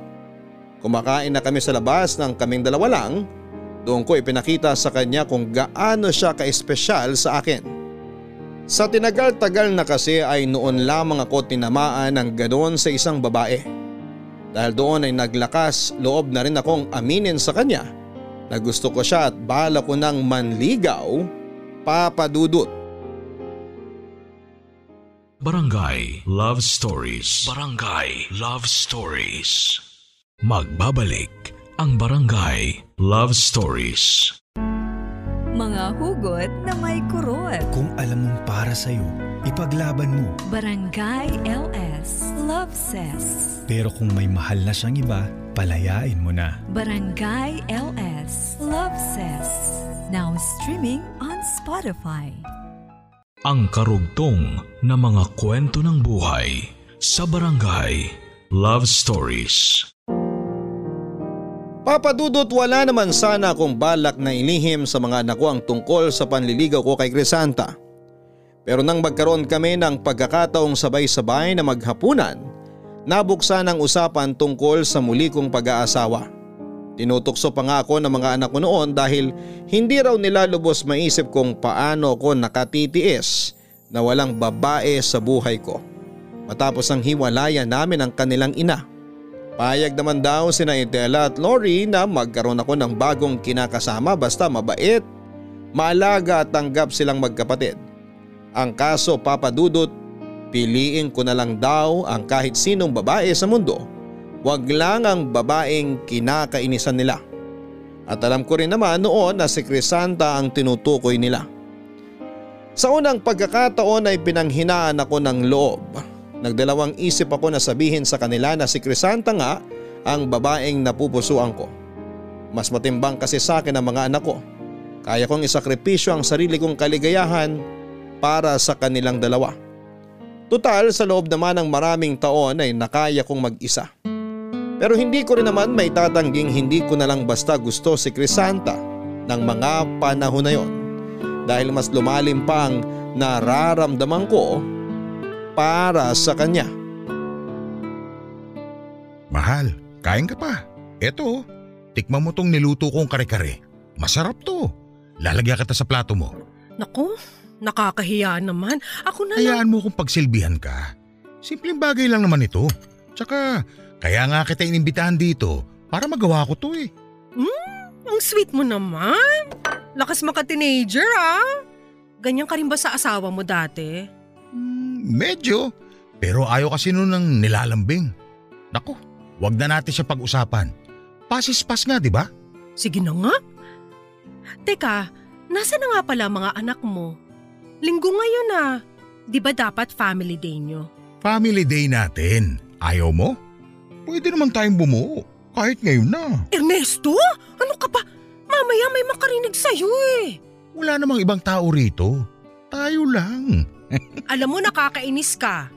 Kumakain na kami sa labas ng kaming dalawa lang, doon ko ipinakita sa kanya kung gaano siya ka-espesyal sa akin. Sa tinagal-tagal na kasi ay noon lamang ako tinamaan ng ganoon sa isang babae. Dahil doon ay naglakas loob na rin akong aminin sa kanya na gusto ko siya at bala ko ng manligaw, papadudot. Barangay Love Stories. Barangay Love Stories. Magbabalik ang Barangay Love Stories. Mga hugot na may kurot. Kung alam mong para sa'yo, ipaglaban mo. Barangay LS Love Says. Pero kung may mahal na siyang iba, palayain mo na. Barangay LS Love Says. Now streaming on Spotify. Ang karugtong na mga kwento ng buhay sa Barangay Love Stories. Papadudot wala naman sana akong balak na ilihim sa mga anak ko ang tungkol sa panliligaw ko kay Crisanta. Pero nang magkaroon kami ng pagkakataong sabay-sabay na maghapunan, nabuksan ang usapan tungkol sa muli kong pag-aasawa. Tinutokso pa nga ako ng mga anak ko noon dahil hindi raw nila lubos maisip kung paano ako nakatitiis na walang babae sa buhay ko. Matapos ang hiwalayan namin ang kanilang ina. Payag naman daw sina Itela at Lori na magkaroon ako ng bagong kinakasama basta mabait, maalaga at tanggap silang magkapatid. Ang kaso papadudot, piliin ko na lang daw ang kahit sinong babae sa mundo. Wag lang ang babaeng kinakainisan nila. At alam ko rin naman noon na si Crisanta ang tinutukoy nila. Sa unang pagkakataon ay pinanghinaan ako ng loob Nagdalawang isip ako na sabihin sa kanila na si Crisanta nga ang babaeng napupusuan ko. Mas matimbang kasi sa akin ang mga anak ko. Kaya kong isakripisyo ang sarili kong kaligayahan para sa kanilang dalawa. Tutal sa loob naman ng maraming taon ay nakaya kong mag-isa. Pero hindi ko rin naman may tatangging hindi ko na lang basta gusto si Crisanta ng mga panahon na yon. Dahil mas lumalim pa ang nararamdaman ko para sa kanya. Mahal, kain ka pa. Eto, tikman mo tong niluto kong kare-kare. Masarap to. Lalagyan kita sa plato mo. Naku, nakakahiya naman. Ako na lang. Hayaan mo kung pagsilbihan ka. Simpleng bagay lang naman ito. Tsaka, kaya nga kita inimbitahan dito para magawa ko to eh. Hmm, ang sweet mo naman. Lakas maka-teenager ah. Ganyan ka rin ba sa asawa mo dati? Hmm, medyo. Pero ayaw kasi nun ng nilalambing. Naku, wag na natin siya pag-usapan. Pasis-pas nga, di ba? Sige na nga. Teka, nasa na nga pala mga anak mo? Linggo ngayon na. Di ba dapat family day nyo? Family day natin. Ayaw mo? Pwede naman tayong bumuo. Kahit ngayon na. Ernesto? Ano ka ba? Mamaya may makarinig sa'yo eh. Wala namang ibang tao rito. Tayo lang. Alam mo nakakainis ka.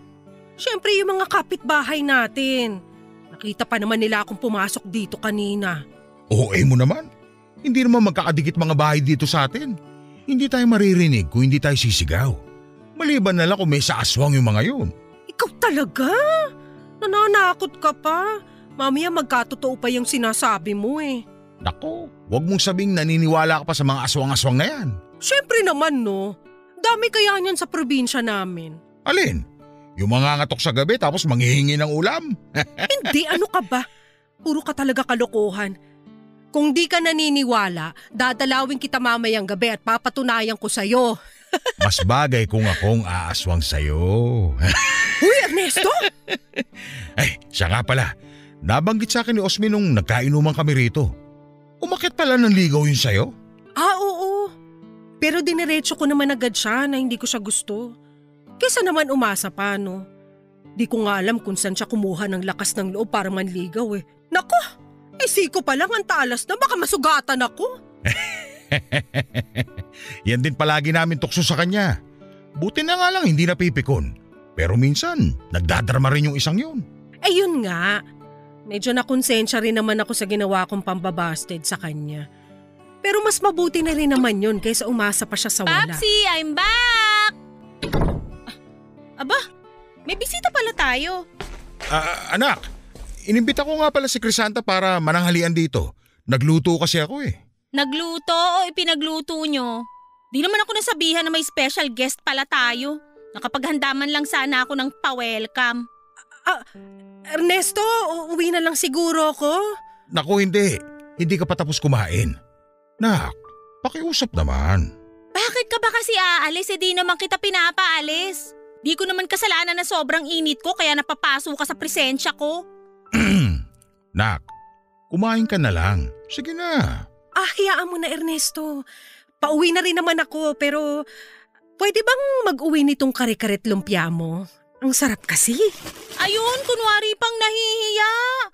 Siyempre yung mga kapitbahay natin. Nakita pa naman nila akong pumasok dito kanina. Oo, eh mo naman. Hindi naman magkakadikit mga bahay dito sa atin. Hindi tayo maririnig kung hindi tayo sisigaw. Maliban na lang kung may saaswang yung mga yun. Ikaw talaga? Nananakot ka pa. Mamaya magkatotoo pa yung sinasabi mo eh. Nako, wag mong sabing naniniwala ka pa sa mga aswang-aswang na yan. Siyempre naman no. Dami kaya niyan sa probinsya namin. Alin? Yung mga ngatok sa gabi tapos manghihingi ng ulam? (laughs) Hindi, ano ka ba? Puro ka talaga kalokohan. Kung di ka naniniwala, dadalawin kita mamayang gabi at papatunayan ko sa'yo. (laughs) Mas bagay kung akong aaswang sa'yo. (laughs) Uy, Ernesto! Ay, siya nga pala. Nabanggit sa akin ni Osmi nung nagkainuman kami rito. Umakit pala ng ligaw yun sa'yo? ah, oo. Pero diniretso ko naman agad siya na hindi ko siya gusto. Kesa naman umasa pa, no? Di ko nga alam kung saan siya kumuha ng lakas ng loob para manligaw eh. Nako, eh siko pa lang ang talas na baka masugatan ako. (laughs) Yan din palagi namin tukso sa kanya. Buti na nga lang hindi napipikon. Pero minsan, nagdadrama rin yung isang yun. Eh yun nga, medyo nakonsensya rin naman ako sa ginawa kong pambabasted sa kanya. Pero mas mabuti na rin naman yun kaysa umasa pa siya sa wala. Papsi, I'm back! Ah, Aba, may bisita pala tayo. Ah, anak, inimbita ko nga pala si Crisanta para mananghalian dito. Nagluto kasi ako eh. Nagluto o ipinagluto nyo? Di naman ako nasabihan na may special guest pala tayo. Nakapaghandaman lang sana ako ng pa-welcome. Ernesto, uuwi na lang siguro ako. Naku hindi, hindi ka pa tapos kumain. Nak, pakiusap naman. Bakit ka ba kasi aalis eh di naman kita pinapaalis? Di ko naman kasalanan na sobrang init ko kaya napapaso ka sa presensya ko. (clears throat) Nak, kumain ka na lang. Sige na. Ah, hayaan mo na Ernesto. Pauwi na rin naman ako pero pwede bang mag-uwi nitong kare-karet lumpia mo? Ang sarap kasi. Ayun, kunwari pang nahihiya.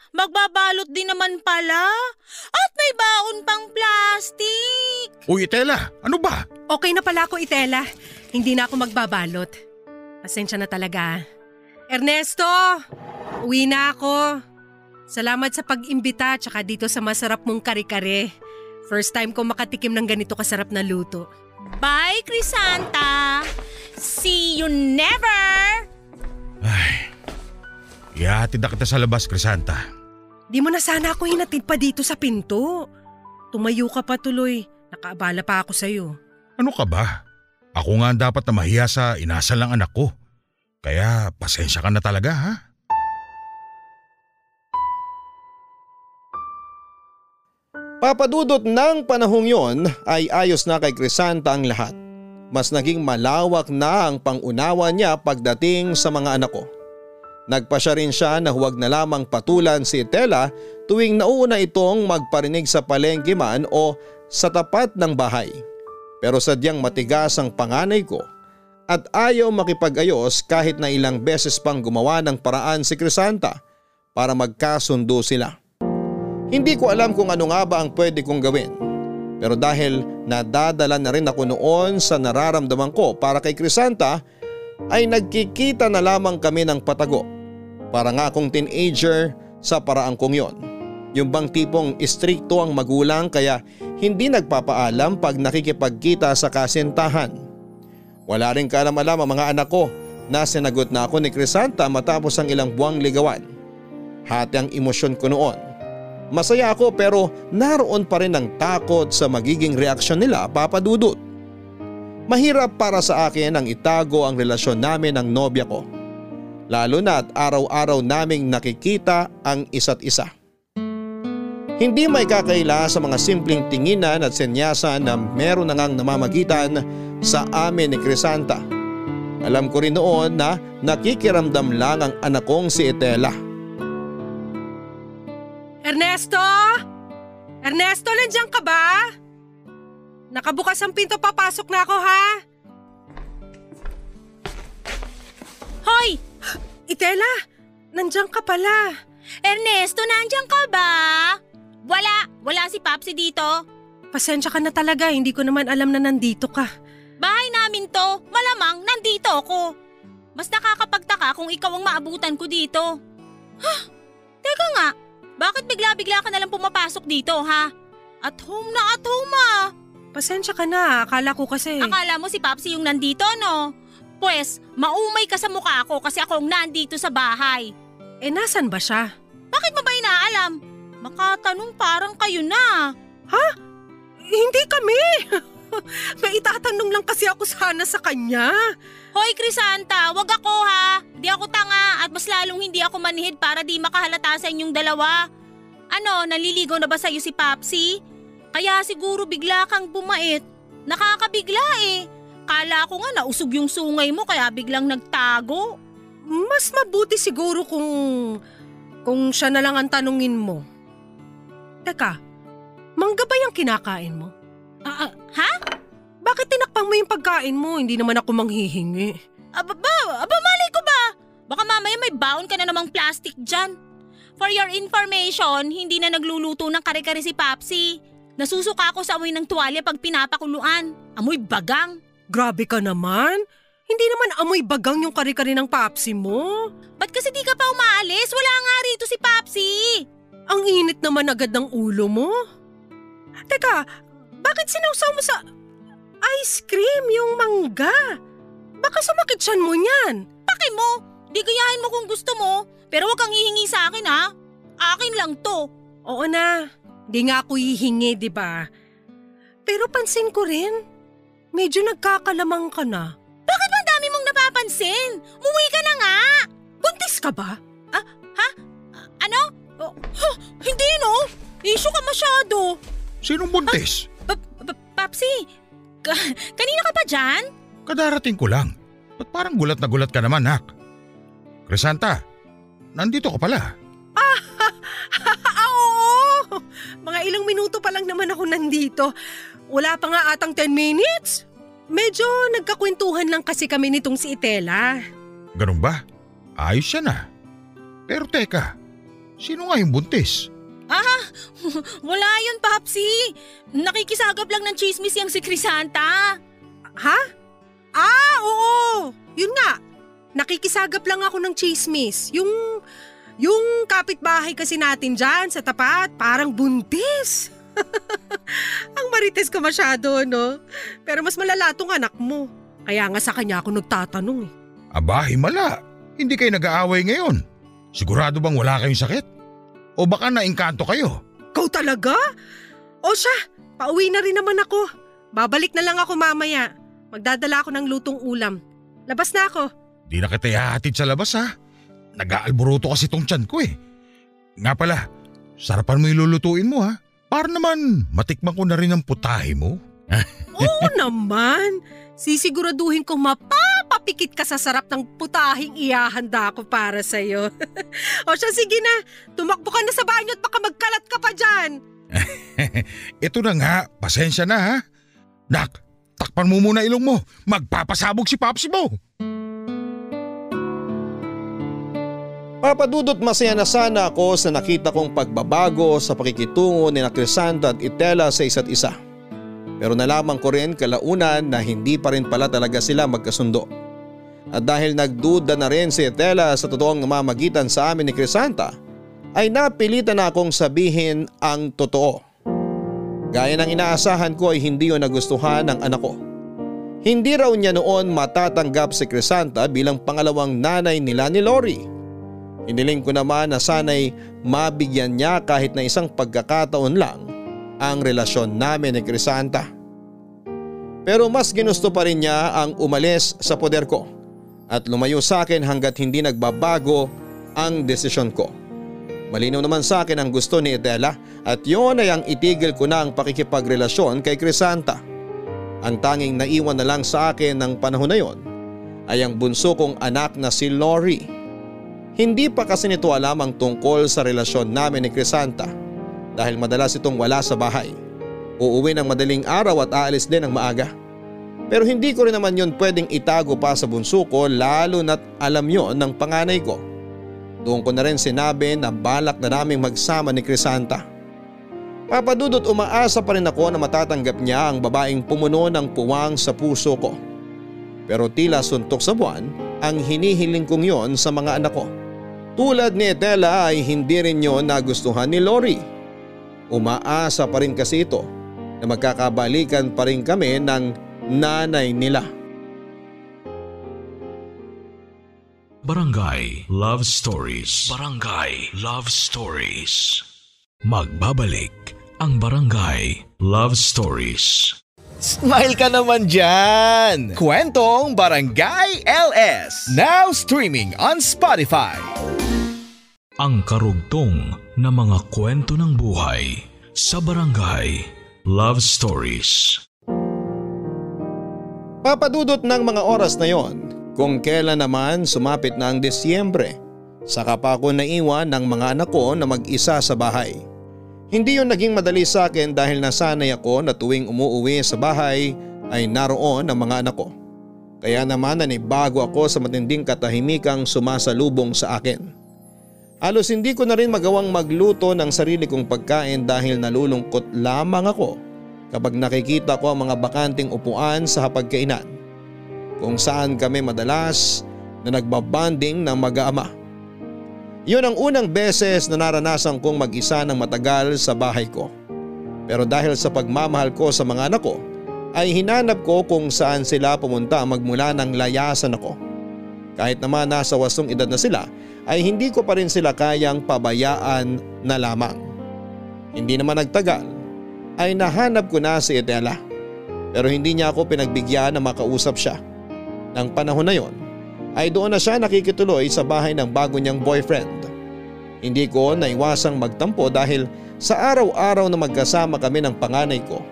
Magbabalot din naman pala. At may baon pang plastic. Uy, Tela, ano ba? Okay na pala ako, Itela. Hindi na ako magbabalot. Pasensya na talaga. Ernesto, uwi na ako. Salamat sa pag-imbita tsaka dito sa masarap mong kare-kare. First time ko makatikim ng ganito kasarap na luto. Bye, Crisanta. See you never. Ay, ihatid na kita sa labas, Crisanta. Di mo na sana ako hinatid pa dito sa pinto. Tumayo ka pa tuloy. Nakaabala pa ako sa'yo. Ano ka ba? Ako nga dapat na mahiya sa inasal ng anak ko. Kaya pasensya ka na talaga ha? Papadudot ng panahong yon ay ayos na kay Crisanta ang lahat. Mas naging malawak na ang pangunawa niya pagdating sa mga anak ko. Nagpasya rin siya na huwag na lamang patulan si Tela tuwing nauna itong magparinig sa palengke man o sa tapat ng bahay. Pero sadyang matigas ang panganay ko at ayaw makipag-ayos kahit na ilang beses pang gumawa ng paraan si Crisanta para magkasundo sila. Hindi ko alam kung ano nga ba ang pwede kong gawin. Pero dahil nadadala na rin ako noon sa nararamdaman ko para kay Crisanta ay nagkikita na lamang kami ng patago. Para nga akong teenager sa paraang kong yon. Yung bang tipong istrikto ang magulang kaya hindi nagpapaalam pag nakikipagkita sa kasintahan. Wala rin kaalam-alam ang mga anak ko na sinagot na ako ni Crisanta matapos ang ilang buwang ligawan. Hati ang emosyon ko noon. Masaya ako pero naroon pa rin ang takot sa magiging reaksyon nila papadudot. Mahirap para sa akin ang itago ang relasyon namin ng nobya ko. Lalo na at araw-araw naming nakikita ang isa't isa. Hindi may kakaila sa mga simpleng tinginan at senyasan na meron na ngang namamagitan sa amin ni Crisanta. Alam ko rin noon na nakikiramdam lang ang anak kong si Etela. Ernesto? Ernesto, nandiyan ka ba? Nakabukas ang pinto, papasok na ako ha? Hoy! Itela, nandiyan ka pala. Ernesto, nandiyan ka ba? Wala! Wala si Papsi dito. Pasensya ka na talaga, hindi ko naman alam na nandito ka. Bahay namin to. Malamang nandito ako. Mas nakakapagtaka kung ikaw ang maabutan ko dito. Huh? Teka nga, bakit bigla-bigla ka nalang pumapasok dito ha? At home na at home ah. Pasensya ka na, akala ko kasi. Akala mo si Papsi yung nandito no? Pwes, maumay ka sa mukha ko kasi ako ang nandito sa bahay. Eh nasan ba siya? Bakit mo ba inaalam? Makatanong parang kayo na. Ha? Hindi kami. (laughs) May itatanong lang kasi ako sana sa kanya. Hoy Crisanta, wag ako ha. Di ako tanga at mas lalong hindi ako manihid para di makahalata sa inyong dalawa. Ano, naliligaw na ba sa'yo si Papsi? Kaya siguro bigla kang bumait. Nakakabigla eh. Kala ko nga nausog yung sungay mo kaya biglang nagtago. Mas mabuti siguro kung... kung siya na lang ang tanungin mo. Teka, mangga ba yung kinakain mo? Ah, ah, ha? Bakit tinakpang mo yung pagkain mo? Hindi naman ako manghihingi. Aba ba? Aba malay ko ba? Baka mamaya may baon ka na namang plastic dyan. For your information, hindi na nagluluto ng kare-kare si Papsi. Nasusuka ako sa amoy ng tuwalya pag pinapakuluan. Amoy bagang. Grabe ka naman. Hindi naman amoy bagang yung kari-kari ng papsi mo. Ba't kasi di ka pa umaalis? Wala nga rito si Papsi. Ang init naman agad ng ulo mo. Teka, bakit sinawsaw mo sa ice cream yung mangga? Baka sumakit siyan mo niyan. Paki mo. Di gayahin mo kung gusto mo. Pero wag kang hihingi sa akin ha. Akin lang to. Oo na, di nga ako hihingi, di ba? Pero pansin ko rin, medyo nagkakalamang ka na. Bakit ba dami mong napapansin? Umuwi ka na nga. Buntis ka ba? Ah, ha? Ah, ano? Oh, huh, hindi no. Issue ka masyado. Sinong buntis? Pa- pa- Papsi, ka- kanina ka pa dyan? Kadarating ko lang. Ba't parang gulat na gulat ka naman, Nak? Cresanta, nandito ka pala. Ah, (laughs) oo! Mga ilang minuto pa lang naman ako nandito. Wala pa nga atang 10 minutes. Medyo nagkakwentuhan lang kasi kami nitong si Itela. Ganun ba? Ayos siya na. Pero teka, sino nga yung buntis? Ah, (laughs) wala yun, Papsi. Nakikisagap lang ng chismis yung si Crisanta. Ha? Ah, oo! Yun nga, nakikisagap lang ako ng chismis. Yung, yung kapitbahay kasi natin dyan sa tapat, parang buntis. (laughs) Ang marites ka masyado, no? Pero mas malala tong anak mo. Kaya nga sa kanya ako nagtatanong eh. Aba, himala. Hindi kayo nag-aaway ngayon. Sigurado bang wala kayong sakit? O baka naingkanto kayo? Ikaw talaga? O siya, pauwi na rin naman ako. Babalik na lang ako mamaya. Magdadala ako ng lutong ulam. Labas na ako. Di na kita ihahatid sa labas ha. Nag-aalboroto kasi tong tiyan ko eh. Nga pala, sarapan mo yung lulutuin mo ha. Para naman matikman ko na rin ang putahe mo. (laughs) Oo naman. Sisiguraduhin ko mapapapikit ka sa sarap ng putahing ihahanda ko para sa'yo. (laughs) o siya, sige na. Tumakbo ka na sa banyo at baka magkalat ka pa dyan. (laughs) Ito na nga, pasensya na ha. Nak, takpan mo muna ilong mo. Magpapasabog si Papsi mo. Papadudot masaya na sana ako sa nakita kong pagbabago sa pakikitungo ni na Crisanta at Itela sa isa't isa. Pero nalaman ko rin kalaunan na hindi pa rin pala talaga sila magkasundo. At dahil nagduda na rin si Itela sa totoong namamagitan sa amin ni Crisanta, ay napilitan na akong sabihin ang totoo. Gaya ng inaasahan ko ay hindi yun nagustuhan ng anak ko. Hindi raw niya noon matatanggap si Crisanta bilang pangalawang nanay nila ni Lori. Iniling ko naman na sana'y mabigyan niya kahit na isang pagkakataon lang ang relasyon namin ni Crisanta. Pero mas ginusto pa rin niya ang umalis sa poder ko at lumayo sa akin hanggat hindi nagbabago ang desisyon ko. Malinaw naman sa akin ang gusto ni Adela at yon ay ang itigil ko na ang pakikipagrelasyon kay Crisanta. Ang tanging naiwan na lang sa akin ng panahon na yon ay ang bunso kong anak na si Lori. Hindi pa kasi nito alam ang tungkol sa relasyon namin ni Crisanta dahil madalas itong wala sa bahay. Uuwi ng madaling araw at aalis din ng maaga. Pero hindi ko rin naman yun pwedeng itago pa sa bunso ko lalo na't alam yon ng panganay ko. Doon ko na rin sinabi na balak na naming magsama ni Crisanta. Papadudot umaasa pa rin ako na matatanggap niya ang babaeng pumuno ng puwang sa puso ko. Pero tila suntok sa buwan ang hinihiling kong yon sa mga anak ko. Tulad ni Etela ay hindi rin yon nagustuhan ni Lori. Umaasa pa rin kasi ito na magkakabalikan pa rin kami ng nanay nila. Barangay Love Stories. Barangay Love Stories. Magbabalik ang Barangay Love Stories. Smile ka naman dyan! Kwentong Barangay LS. Now streaming on Spotify. Ang karugtong na mga kwento ng buhay sa Barangay Love Stories. Papadudot ng mga oras na yon kung kailan naman sumapit na ang Disyembre. Saka pa ako naiwan ng mga anak ko na mag-isa sa bahay. Hindi yon naging madali sa akin dahil nasanay ako na tuwing umuuwi sa bahay ay naroon ang mga anak ko. Kaya naman nanibago ako sa matinding katahimikang sumasalubong sa akin. Halos hindi ko na rin magawang magluto ng sarili kong pagkain dahil nalulungkot lamang ako kapag nakikita ko ang mga bakanting upuan sa hapagkainan kung saan kami madalas na nagbabanding ng mag-aama. Yun ang unang beses na naranasan kong mag-isa ng matagal sa bahay ko. Pero dahil sa pagmamahal ko sa mga anak ko, ay hinanap ko kung saan sila pumunta magmula ng layasan ako. Kahit naman nasa wasong edad na sila ay hindi ko pa rin sila kayang pabayaan na lamang. Hindi naman nagtagal ay nahanap ko na si Etela pero hindi niya ako pinagbigyan na makausap siya. Nang panahon na yon ay doon na siya nakikituloy sa bahay ng bago niyang boyfriend. Hindi ko naiwasang magtampo dahil sa araw-araw na magkasama kami ng panganay ko.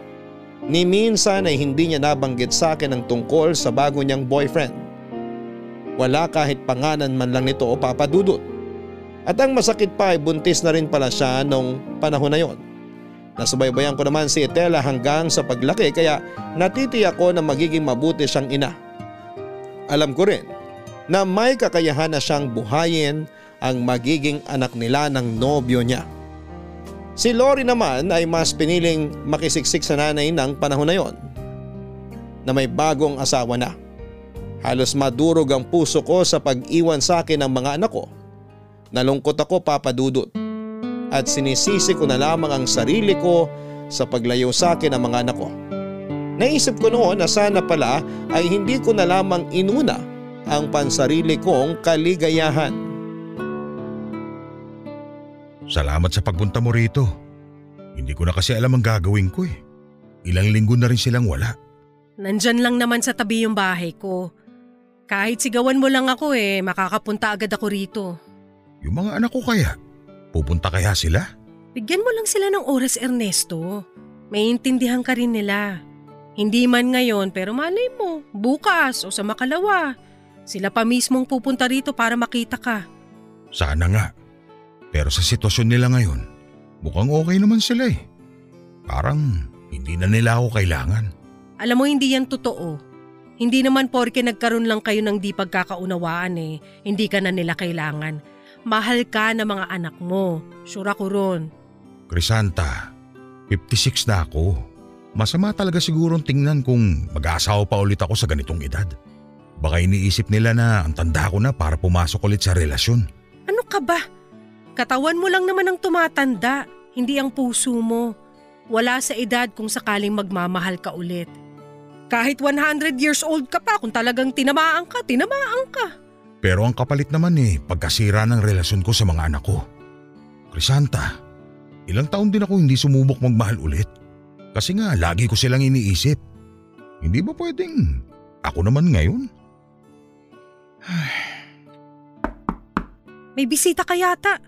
Ni minsan ay hindi niya nabanggit sa akin ang tungkol sa bago niyang boyfriend. Wala kahit panganan man lang nito o papadudot. At ang masakit pa ay buntis na rin pala siya nung panahon na yon. Nasubaybayan ko naman si Etela hanggang sa paglaki kaya natitiyak ko na magiging mabuti siyang ina. Alam ko rin na may kakayahan na siyang buhayin ang magiging anak nila ng nobyo niya. Si Lori naman ay mas piniling makisiksik sa nanay ng panahon na yon na may bagong asawa na. Halos madurog ang puso ko sa pag-iwan sa akin ng mga anak ko. Nalungkot ako papadudot at sinisisi ko na lamang ang sarili ko sa paglayo sa akin ng mga anak ko. Naisip ko noon na sana pala ay hindi ko na lamang inuna ang pansarili kong kaligayahan. Salamat sa pagpunta mo rito. Hindi ko na kasi alam ang gagawin ko eh. Ilang linggo na rin silang wala. Nandyan lang naman sa tabi yung bahay ko. Kahit sigawan mo lang ako eh, makakapunta agad ako rito. Yung mga anak ko kaya? Pupunta kaya sila? Bigyan mo lang sila ng oras Ernesto. May intindihan ka rin nila. Hindi man ngayon pero malay mo, bukas o sa makalawa. Sila pa mismong pupunta rito para makita ka. Sana nga. Pero sa sitwasyon nila ngayon, mukhang okay naman sila eh. Parang hindi na nila ako kailangan. Alam mo hindi yan totoo. Hindi naman porke nagkaroon lang kayo ng di pagkakaunawaan eh, hindi ka na nila kailangan. Mahal ka na mga anak mo. Sure ako ron. Crisanta, 56 na ako. Masama talaga sigurong tingnan kung mag-aasawa pa ulit ako sa ganitong edad. Baka iniisip nila na ang tanda ko na para pumasok ulit sa relasyon. Ano ka ba? Katawan mo lang naman ang tumatanda, hindi ang puso mo. Wala sa edad kung sakaling magmamahal ka ulit. Kahit 100 years old ka pa, kung talagang tinamaan ka, tinamaan ka. Pero ang kapalit naman eh, pagkasira ng relasyon ko sa mga anak ko. Crisanta, ilang taon din ako hindi sumubok magmahal ulit. Kasi nga, lagi ko silang iniisip. Hindi ba pwedeng ako naman ngayon? May bisita ka yata.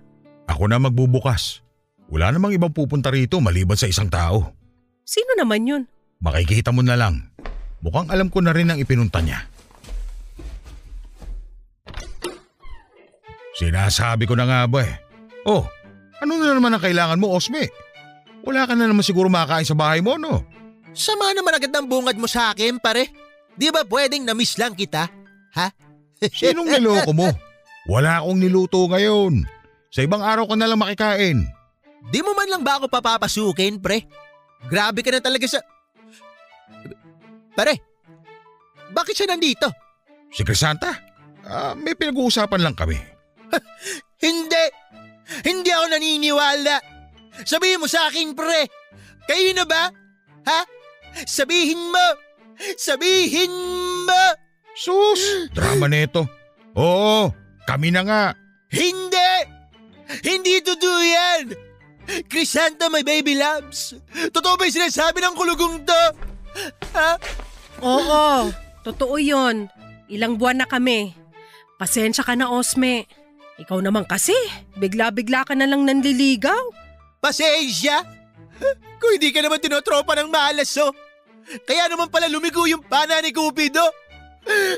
Ako na magbubukas. Wala namang ibang pupunta rito maliban sa isang tao. Sino naman yun? Makikita mo na lang. Mukhang alam ko na rin ang ipinunta niya. Sinasabi ko na nga ba eh. Oh, ano na naman ang kailangan mo, Osme? Wala ka na naman siguro makakain sa bahay mo, no? Sama naman agad ng bungad mo sa akin, pare. Di ba pwedeng na-miss lang kita? Ha? (laughs) Sinong niloko mo? Wala akong niluto ngayon. Sa ibang araw ka na lang makikain. Di mo man lang ba ako papapasukin, pre? Grabe ka na talaga sa... Pare, bakit siya nandito? Si Crisanta? Ah, may pinag-uusapan lang kami. (laughs) Hindi! Hindi ako naniniwala! Sabihin mo sa akin, pre! Kayo na ba? Ha? Sabihin mo! Sabihin mo! Sus! Drama nito. Oo, kami na nga. Hindi! Hindi totoo yan! Crisanta, my baby loves! Totoo ba yung sinasabi ng kulugong to? Ha? Oo, totoo yon. Ilang buwan na kami. Pasensya ka na, Osme. Ikaw naman kasi, bigla-bigla ka na lang nanliligaw. Pasensya! Kung hindi ka naman tinotropa ng malas, oh. Kaya naman pala lumigo yung pana ni Cupido.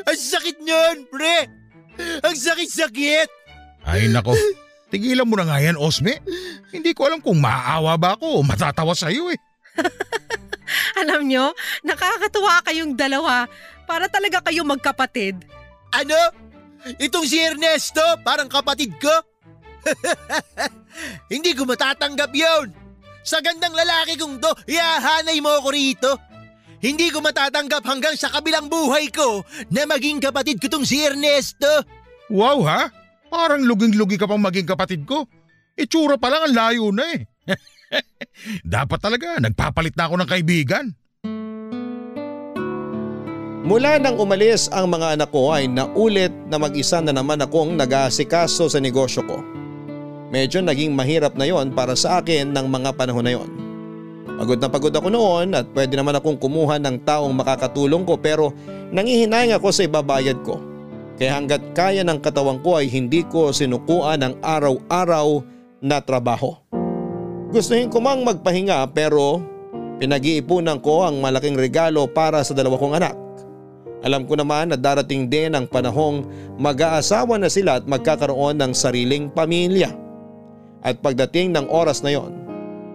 Ang sakit niyon, pre! Ang sakit-sakit! Ay nako, tigilan mo na nga yan, Osme. Hindi ko alam kung maaawa ba ako o matatawa sa'yo eh. (laughs) Alam nyo, nakakatuwa kayong dalawa. Para talaga kayong magkapatid. Ano? Itong si Ernesto, parang kapatid ko? (laughs) Hindi ko matatanggap yon. Sa gandang lalaki kong to, iahanay mo ako rito. Hindi ko matatanggap hanggang sa kabilang buhay ko na maging kapatid ko tong si Ernesto. Wow ha? Parang luging-lugi ka pang maging kapatid ko. Itsura pa lang ang layo na eh. (laughs) (laughs) Dapat talaga, nagpapalit na ako ng kaibigan. Mula nang umalis ang mga anak ko ay naulit na mag-isa na naman akong nag-aasikaso sa negosyo ko. Medyo naging mahirap na yon para sa akin ng mga panahon na yon. Pagod na pagod ako noon at pwede naman akong kumuha ng taong makakatulong ko pero nangihinayang ako sa ibabayad ko. Kaya hanggat kaya ng katawan ko ay hindi ko sinukuan ng araw-araw na trabaho. Gustuhin ko mang magpahinga pero pinag-iipunan ko ang malaking regalo para sa dalawa kong anak. Alam ko naman na darating din ang panahong mag-aasawa na sila at magkakaroon ng sariling pamilya. At pagdating ng oras na yon,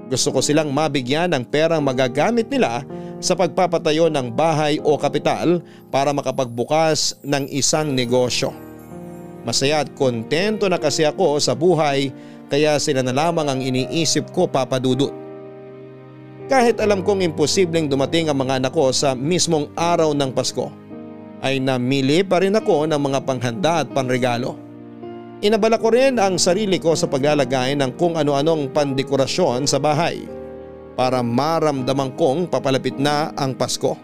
gusto ko silang mabigyan ng perang magagamit nila sa pagpapatayo ng bahay o kapital para makapagbukas ng isang negosyo. Masaya at kontento na kasi ako sa buhay kaya sila na lamang ang iniisip ko papadudot. Kahit alam kong imposibleng dumating ang mga anak ko sa mismong araw ng Pasko ay namili pa rin ako ng mga panghanda at panregalo. Inabala ko rin ang sarili ko sa paglalagay ng kung ano-anong pandekorasyon sa bahay para maramdaman kong papalapit na ang Pasko.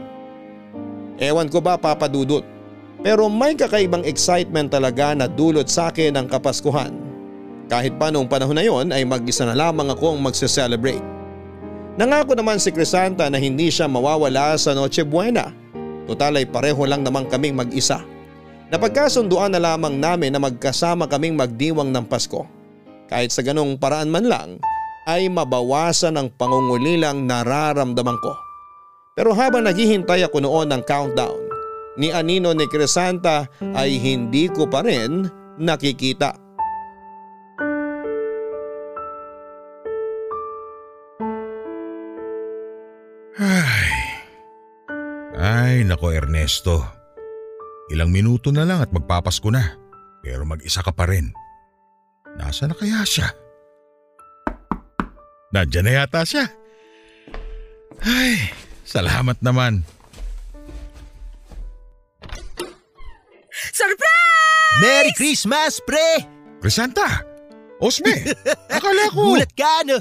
Ewan ko ba papadudot pero may kakaibang excitement talaga na dulot sa akin ang Kapaskuhan. Kahit pa noong panahon na yon ay mag-isa na lamang akong magse-celebrate. Nangako naman si Crisanta na hindi siya mawawala sa Noche Buena Total ay pareho lang naman kaming mag-isa. Napagkasunduan na lamang namin na magkasama kaming magdiwang ng Pasko. Kahit sa ganong paraan man lang ay mabawasan ang pangungulilang nararamdaman ko. Pero habang naghihintay ako noon ng countdown, ni Anino ni Cresanta ay hindi ko pa rin nakikita. Ay nako Ernesto. Ilang minuto na lang at magpapasko na. Pero mag-isa ka pa rin. Nasa na kaya siya? Nandiyan na yata siya. Ay, salamat naman. Surprise! Merry Christmas, pre! Crisanta! Osme! (laughs) Akala ko... Gulat ka, no?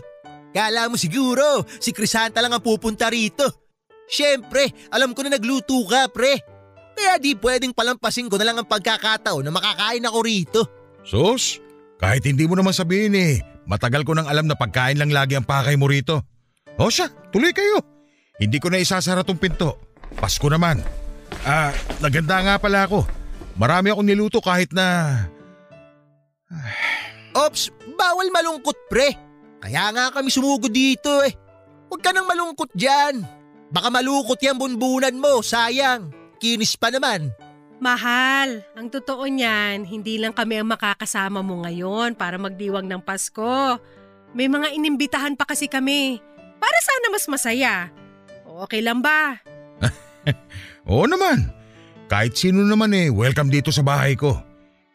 Kala mo siguro, si Crisanta lang ang pupunta rito. Siyempre, alam ko na nagluto ka, pre. Kaya di pwedeng palampasin ko na lang ang pagkakataon na makakain ako rito. Sus, kahit hindi mo naman sabihin eh, matagal ko nang alam na pagkain lang lagi ang pakay mo rito. O siya, tuloy kayo. Hindi ko na isasara tong pinto. Pasko naman. Ah, naganda nga pala ako. Marami akong niluto kahit na... Ops, bawal malungkot pre. Kaya nga kami sumugod dito eh. Huwag ka nang malungkot dyan. Baka malukot yung bunbunan mo, sayang. Kinis pa naman. Mahal, ang totoo niyan, hindi lang kami ang makakasama mo ngayon para magdiwang ng Pasko. May mga inimbitahan pa kasi kami. Para sana mas masaya. Okay lang ba? (laughs) Oo naman. Kahit sino naman eh, welcome dito sa bahay ko.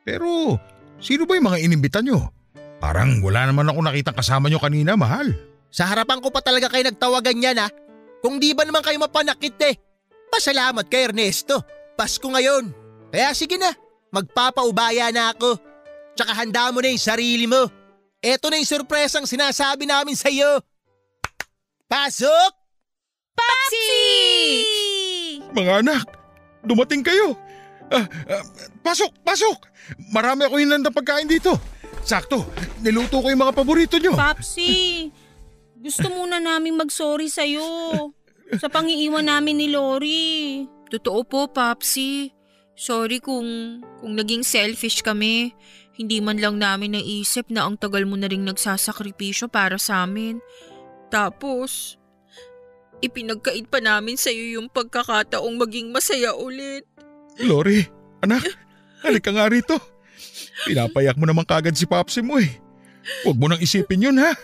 Pero sino ba yung mga inimbita nyo? Parang wala naman ako nakitang kasama nyo kanina, mahal. Sa harapan ko pa talaga kayo nagtawagan yan ha. Kung di ba naman kayo mapanakit eh. Pasalamat kay Ernesto. Pasko ngayon. Kaya sige na, magpapaubaya na ako. Tsaka handa mo na yung sarili mo. Eto na yung surpresang sinasabi namin sa iyo. Pasok! Papsi! Mga anak, dumating kayo. Ah, ah, pasok, pasok. Marami ako hinandang pagkain dito. Sakto, niluto ko yung mga paborito nyo. Papsi, gusto muna naming mag-sorry sa'yo sa pangiiwan namin ni Lori. Totoo po, Papsi. Sorry kung, kung naging selfish kami. Hindi man lang namin naisip na ang tagal mo na rin nagsasakripisyo para sa amin. Tapos, ipinagkait pa namin sa iyo yung pagkakataong maging masaya ulit. Lori, anak, halika nga rito. Pinapayak mo naman kagad si Papsi mo eh. Huwag mo nang isipin yun ha.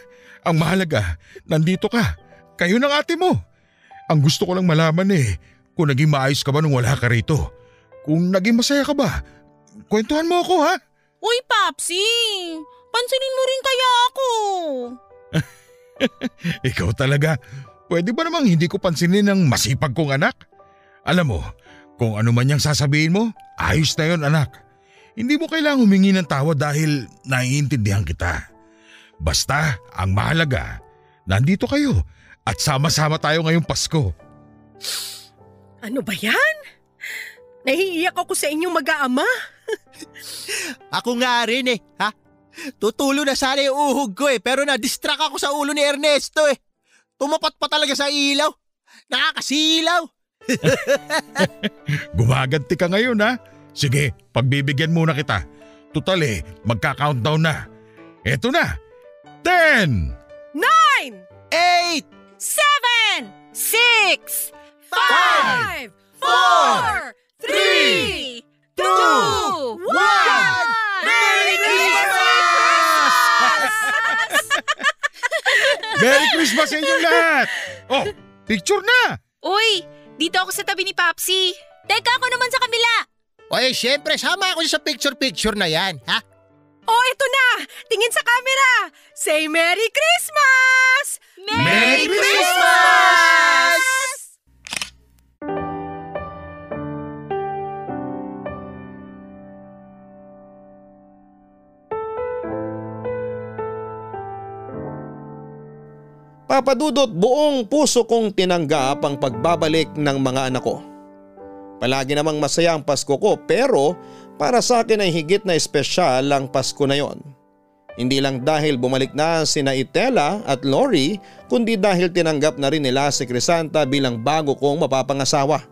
Ang mahalaga, nandito ka. Kayo ng ate mo. Ang gusto ko lang malaman eh, kung naging maayos ka ba nung wala ka rito. Kung naging masaya ka ba, kwentuhan mo ako ha. Uy, Papsi! Pansinin mo rin kaya ako. (laughs) Ikaw talaga. Pwede ba namang hindi ko pansinin ng masipag kong anak? Alam mo, kung ano man yung sasabihin mo, ayos na yon anak. Hindi mo kailangang humingi ng tawad dahil naiintindihan kita. Basta, ang mahalaga, nandito kayo at sama-sama tayo ngayong Pasko. Ano ba yan? Nahiiyak ako sa inyong mag-aama. (laughs) Ako nga rin eh, ha? Tutulo na sana yung uhog ko eh, pero na-distract ako sa ulo ni Ernesto eh. Tumapat pa talaga sa ilaw. Nakakasilaw. (laughs) Gumaganti ka ngayon ha. Sige, pagbibigyan muna kita. Tutal eh, magka-countdown na. Eto na. 10, Nine! Eight! Seven! Six! Five! Four! Three! Two! One! Merry Christmas! (laughs) Merry Christmas sa inyong lahat! Oh, picture na! Uy, dito ako sa tabi ni Papsi. Teka ako naman sa kabila. O eh, syempre, sama ako sa picture-picture na yan, ha? Oh, ito na! Tingin sa camera! Say Merry Christmas! Merry Christmas! Papadudot buong puso kong tinanggap ang pagbabalik ng mga anak ko. Palagi namang masaya ang Pasko ko pero para sa akin ay higit na espesyal ang Pasko na yon. Hindi lang dahil bumalik na sina Itela at Lori kundi dahil tinanggap na rin nila si Crisanta bilang bago kong mapapangasawa.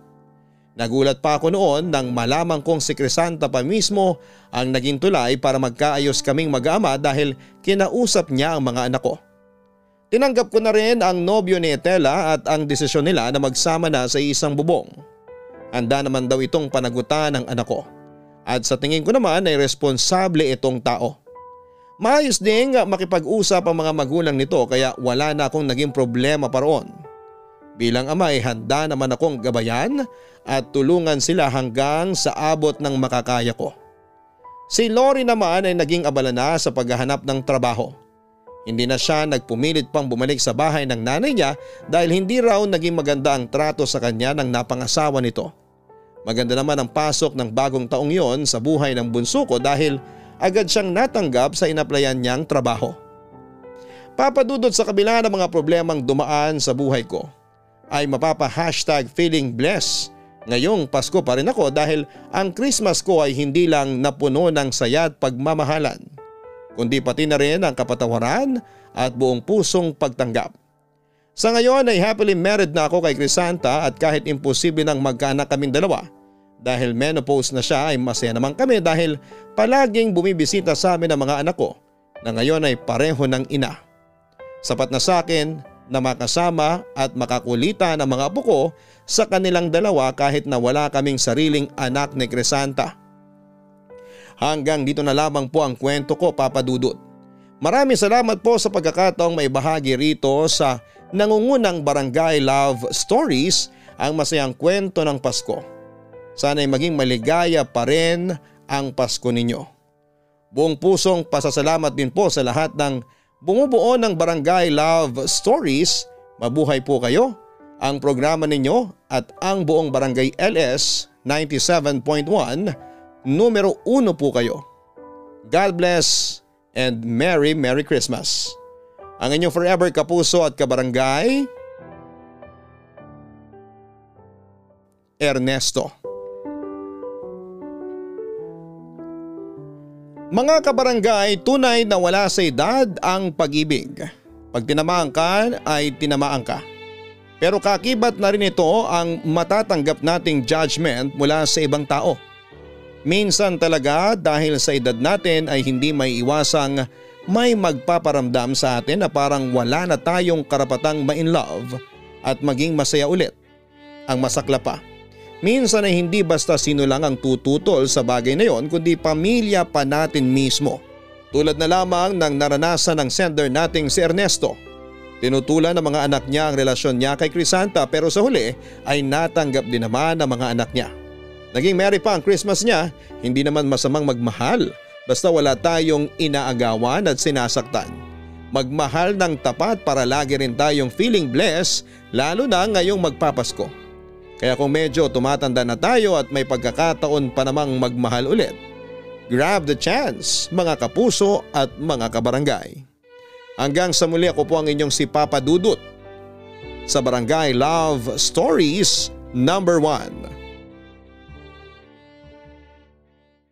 Nagulat pa ako noon nang malaman kong si Crisanta pa mismo ang naging tulay para magkaayos kaming mag-ama dahil kinausap niya ang mga anak ko. Tinanggap ko na rin ang nobyo ni Etela at ang desisyon nila na magsama na sa isang bubong. Handa naman daw itong panagutan ng anak ko. At sa tingin ko naman ay responsable itong tao. Maayos ding makipag-usap ang mga magulang nito kaya wala na akong naging problema pa roon. Bilang ama ay handa naman akong gabayan at tulungan sila hanggang sa abot ng makakaya ko. Si Lori naman ay naging abala na sa paghahanap ng trabaho. Hindi na siya nagpumilit pang bumalik sa bahay ng nanay niya dahil hindi raw naging maganda ang trato sa kanya ng napangasawa nito. Maganda naman ang pasok ng bagong taong yon sa buhay ng bunso ko dahil agad siyang natanggap sa inaplayan niyang trabaho. Papadudod sa kabila ng mga problemang dumaan sa buhay ko ay mapapa hashtag feeling blessed ngayong Pasko pa rin ako dahil ang Christmas ko ay hindi lang napuno ng saya at pagmamahalan kundi pati na rin ang kapatawaran at buong pusong pagtanggap. Sa ngayon ay happily married na ako kay Crisanta at kahit imposible nang magkaanak kaming dalawa dahil menopause na siya ay masaya naman kami dahil palaging bumibisita sa amin ang mga anak ko na ngayon ay pareho ng ina. Sapat na sa akin na makasama at makakulita ng mga apo ko sa kanilang dalawa kahit na wala kaming sariling anak ni Crisanta. Hanggang dito na lamang po ang kwento ko Papa Dudut. Maraming salamat po sa pagkakataong may bahagi rito sa nangungunang Barangay Love Stories ang masayang kwento ng Pasko. Sana'y maging maligaya pa rin ang Pasko ninyo. Buong pusong pasasalamat din po sa lahat ng bumubuo ng Barangay Love Stories. Mabuhay po kayo, ang programa ninyo at ang buong Barangay LS 97.1 numero uno po kayo. God bless and Merry Merry Christmas. Ang inyong forever kapuso at kabarangay, Ernesto. Mga kabarangay, tunay na wala sa edad ang pag-ibig. Pag tinamaan ka ay tinamaan ka. Pero kakibat na rin ito ang matatanggap nating judgment mula sa ibang tao. Minsan talaga dahil sa edad natin ay hindi may iwasang may magpaparamdam sa atin na parang wala na tayong karapatang ma-in love at maging masaya ulit. Ang masakla pa, minsan ay hindi basta sino lang ang tututol sa bagay na yon kundi pamilya pa natin mismo. Tulad na lamang ng naranasan ng sender nating si Ernesto. Tinutulan ng mga anak niya ang relasyon niya kay Crisanta pero sa huli ay natanggap din naman ng mga anak niya. Naging merry pa ang Christmas niya, hindi naman masamang magmahal basta wala tayong inaagawan at sinasaktan. Magmahal ng tapat para lagi rin tayong feeling blessed lalo na ngayong magpapasko. Kaya kung medyo tumatanda na tayo at may pagkakataon pa namang magmahal ulit, grab the chance mga kapuso at mga kabarangay. Hanggang sa muli ako po ang inyong si Papa Dudut sa Barangay Love Stories number 1.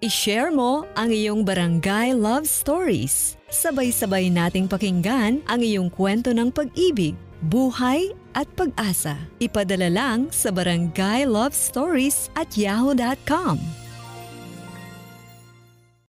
i-share mo ang iyong barangay love stories. Sabay-sabay nating pakinggan ang iyong kwento ng pag-ibig, buhay at pag-asa. Ipadala lang sa barangay love stories at yahoo.com.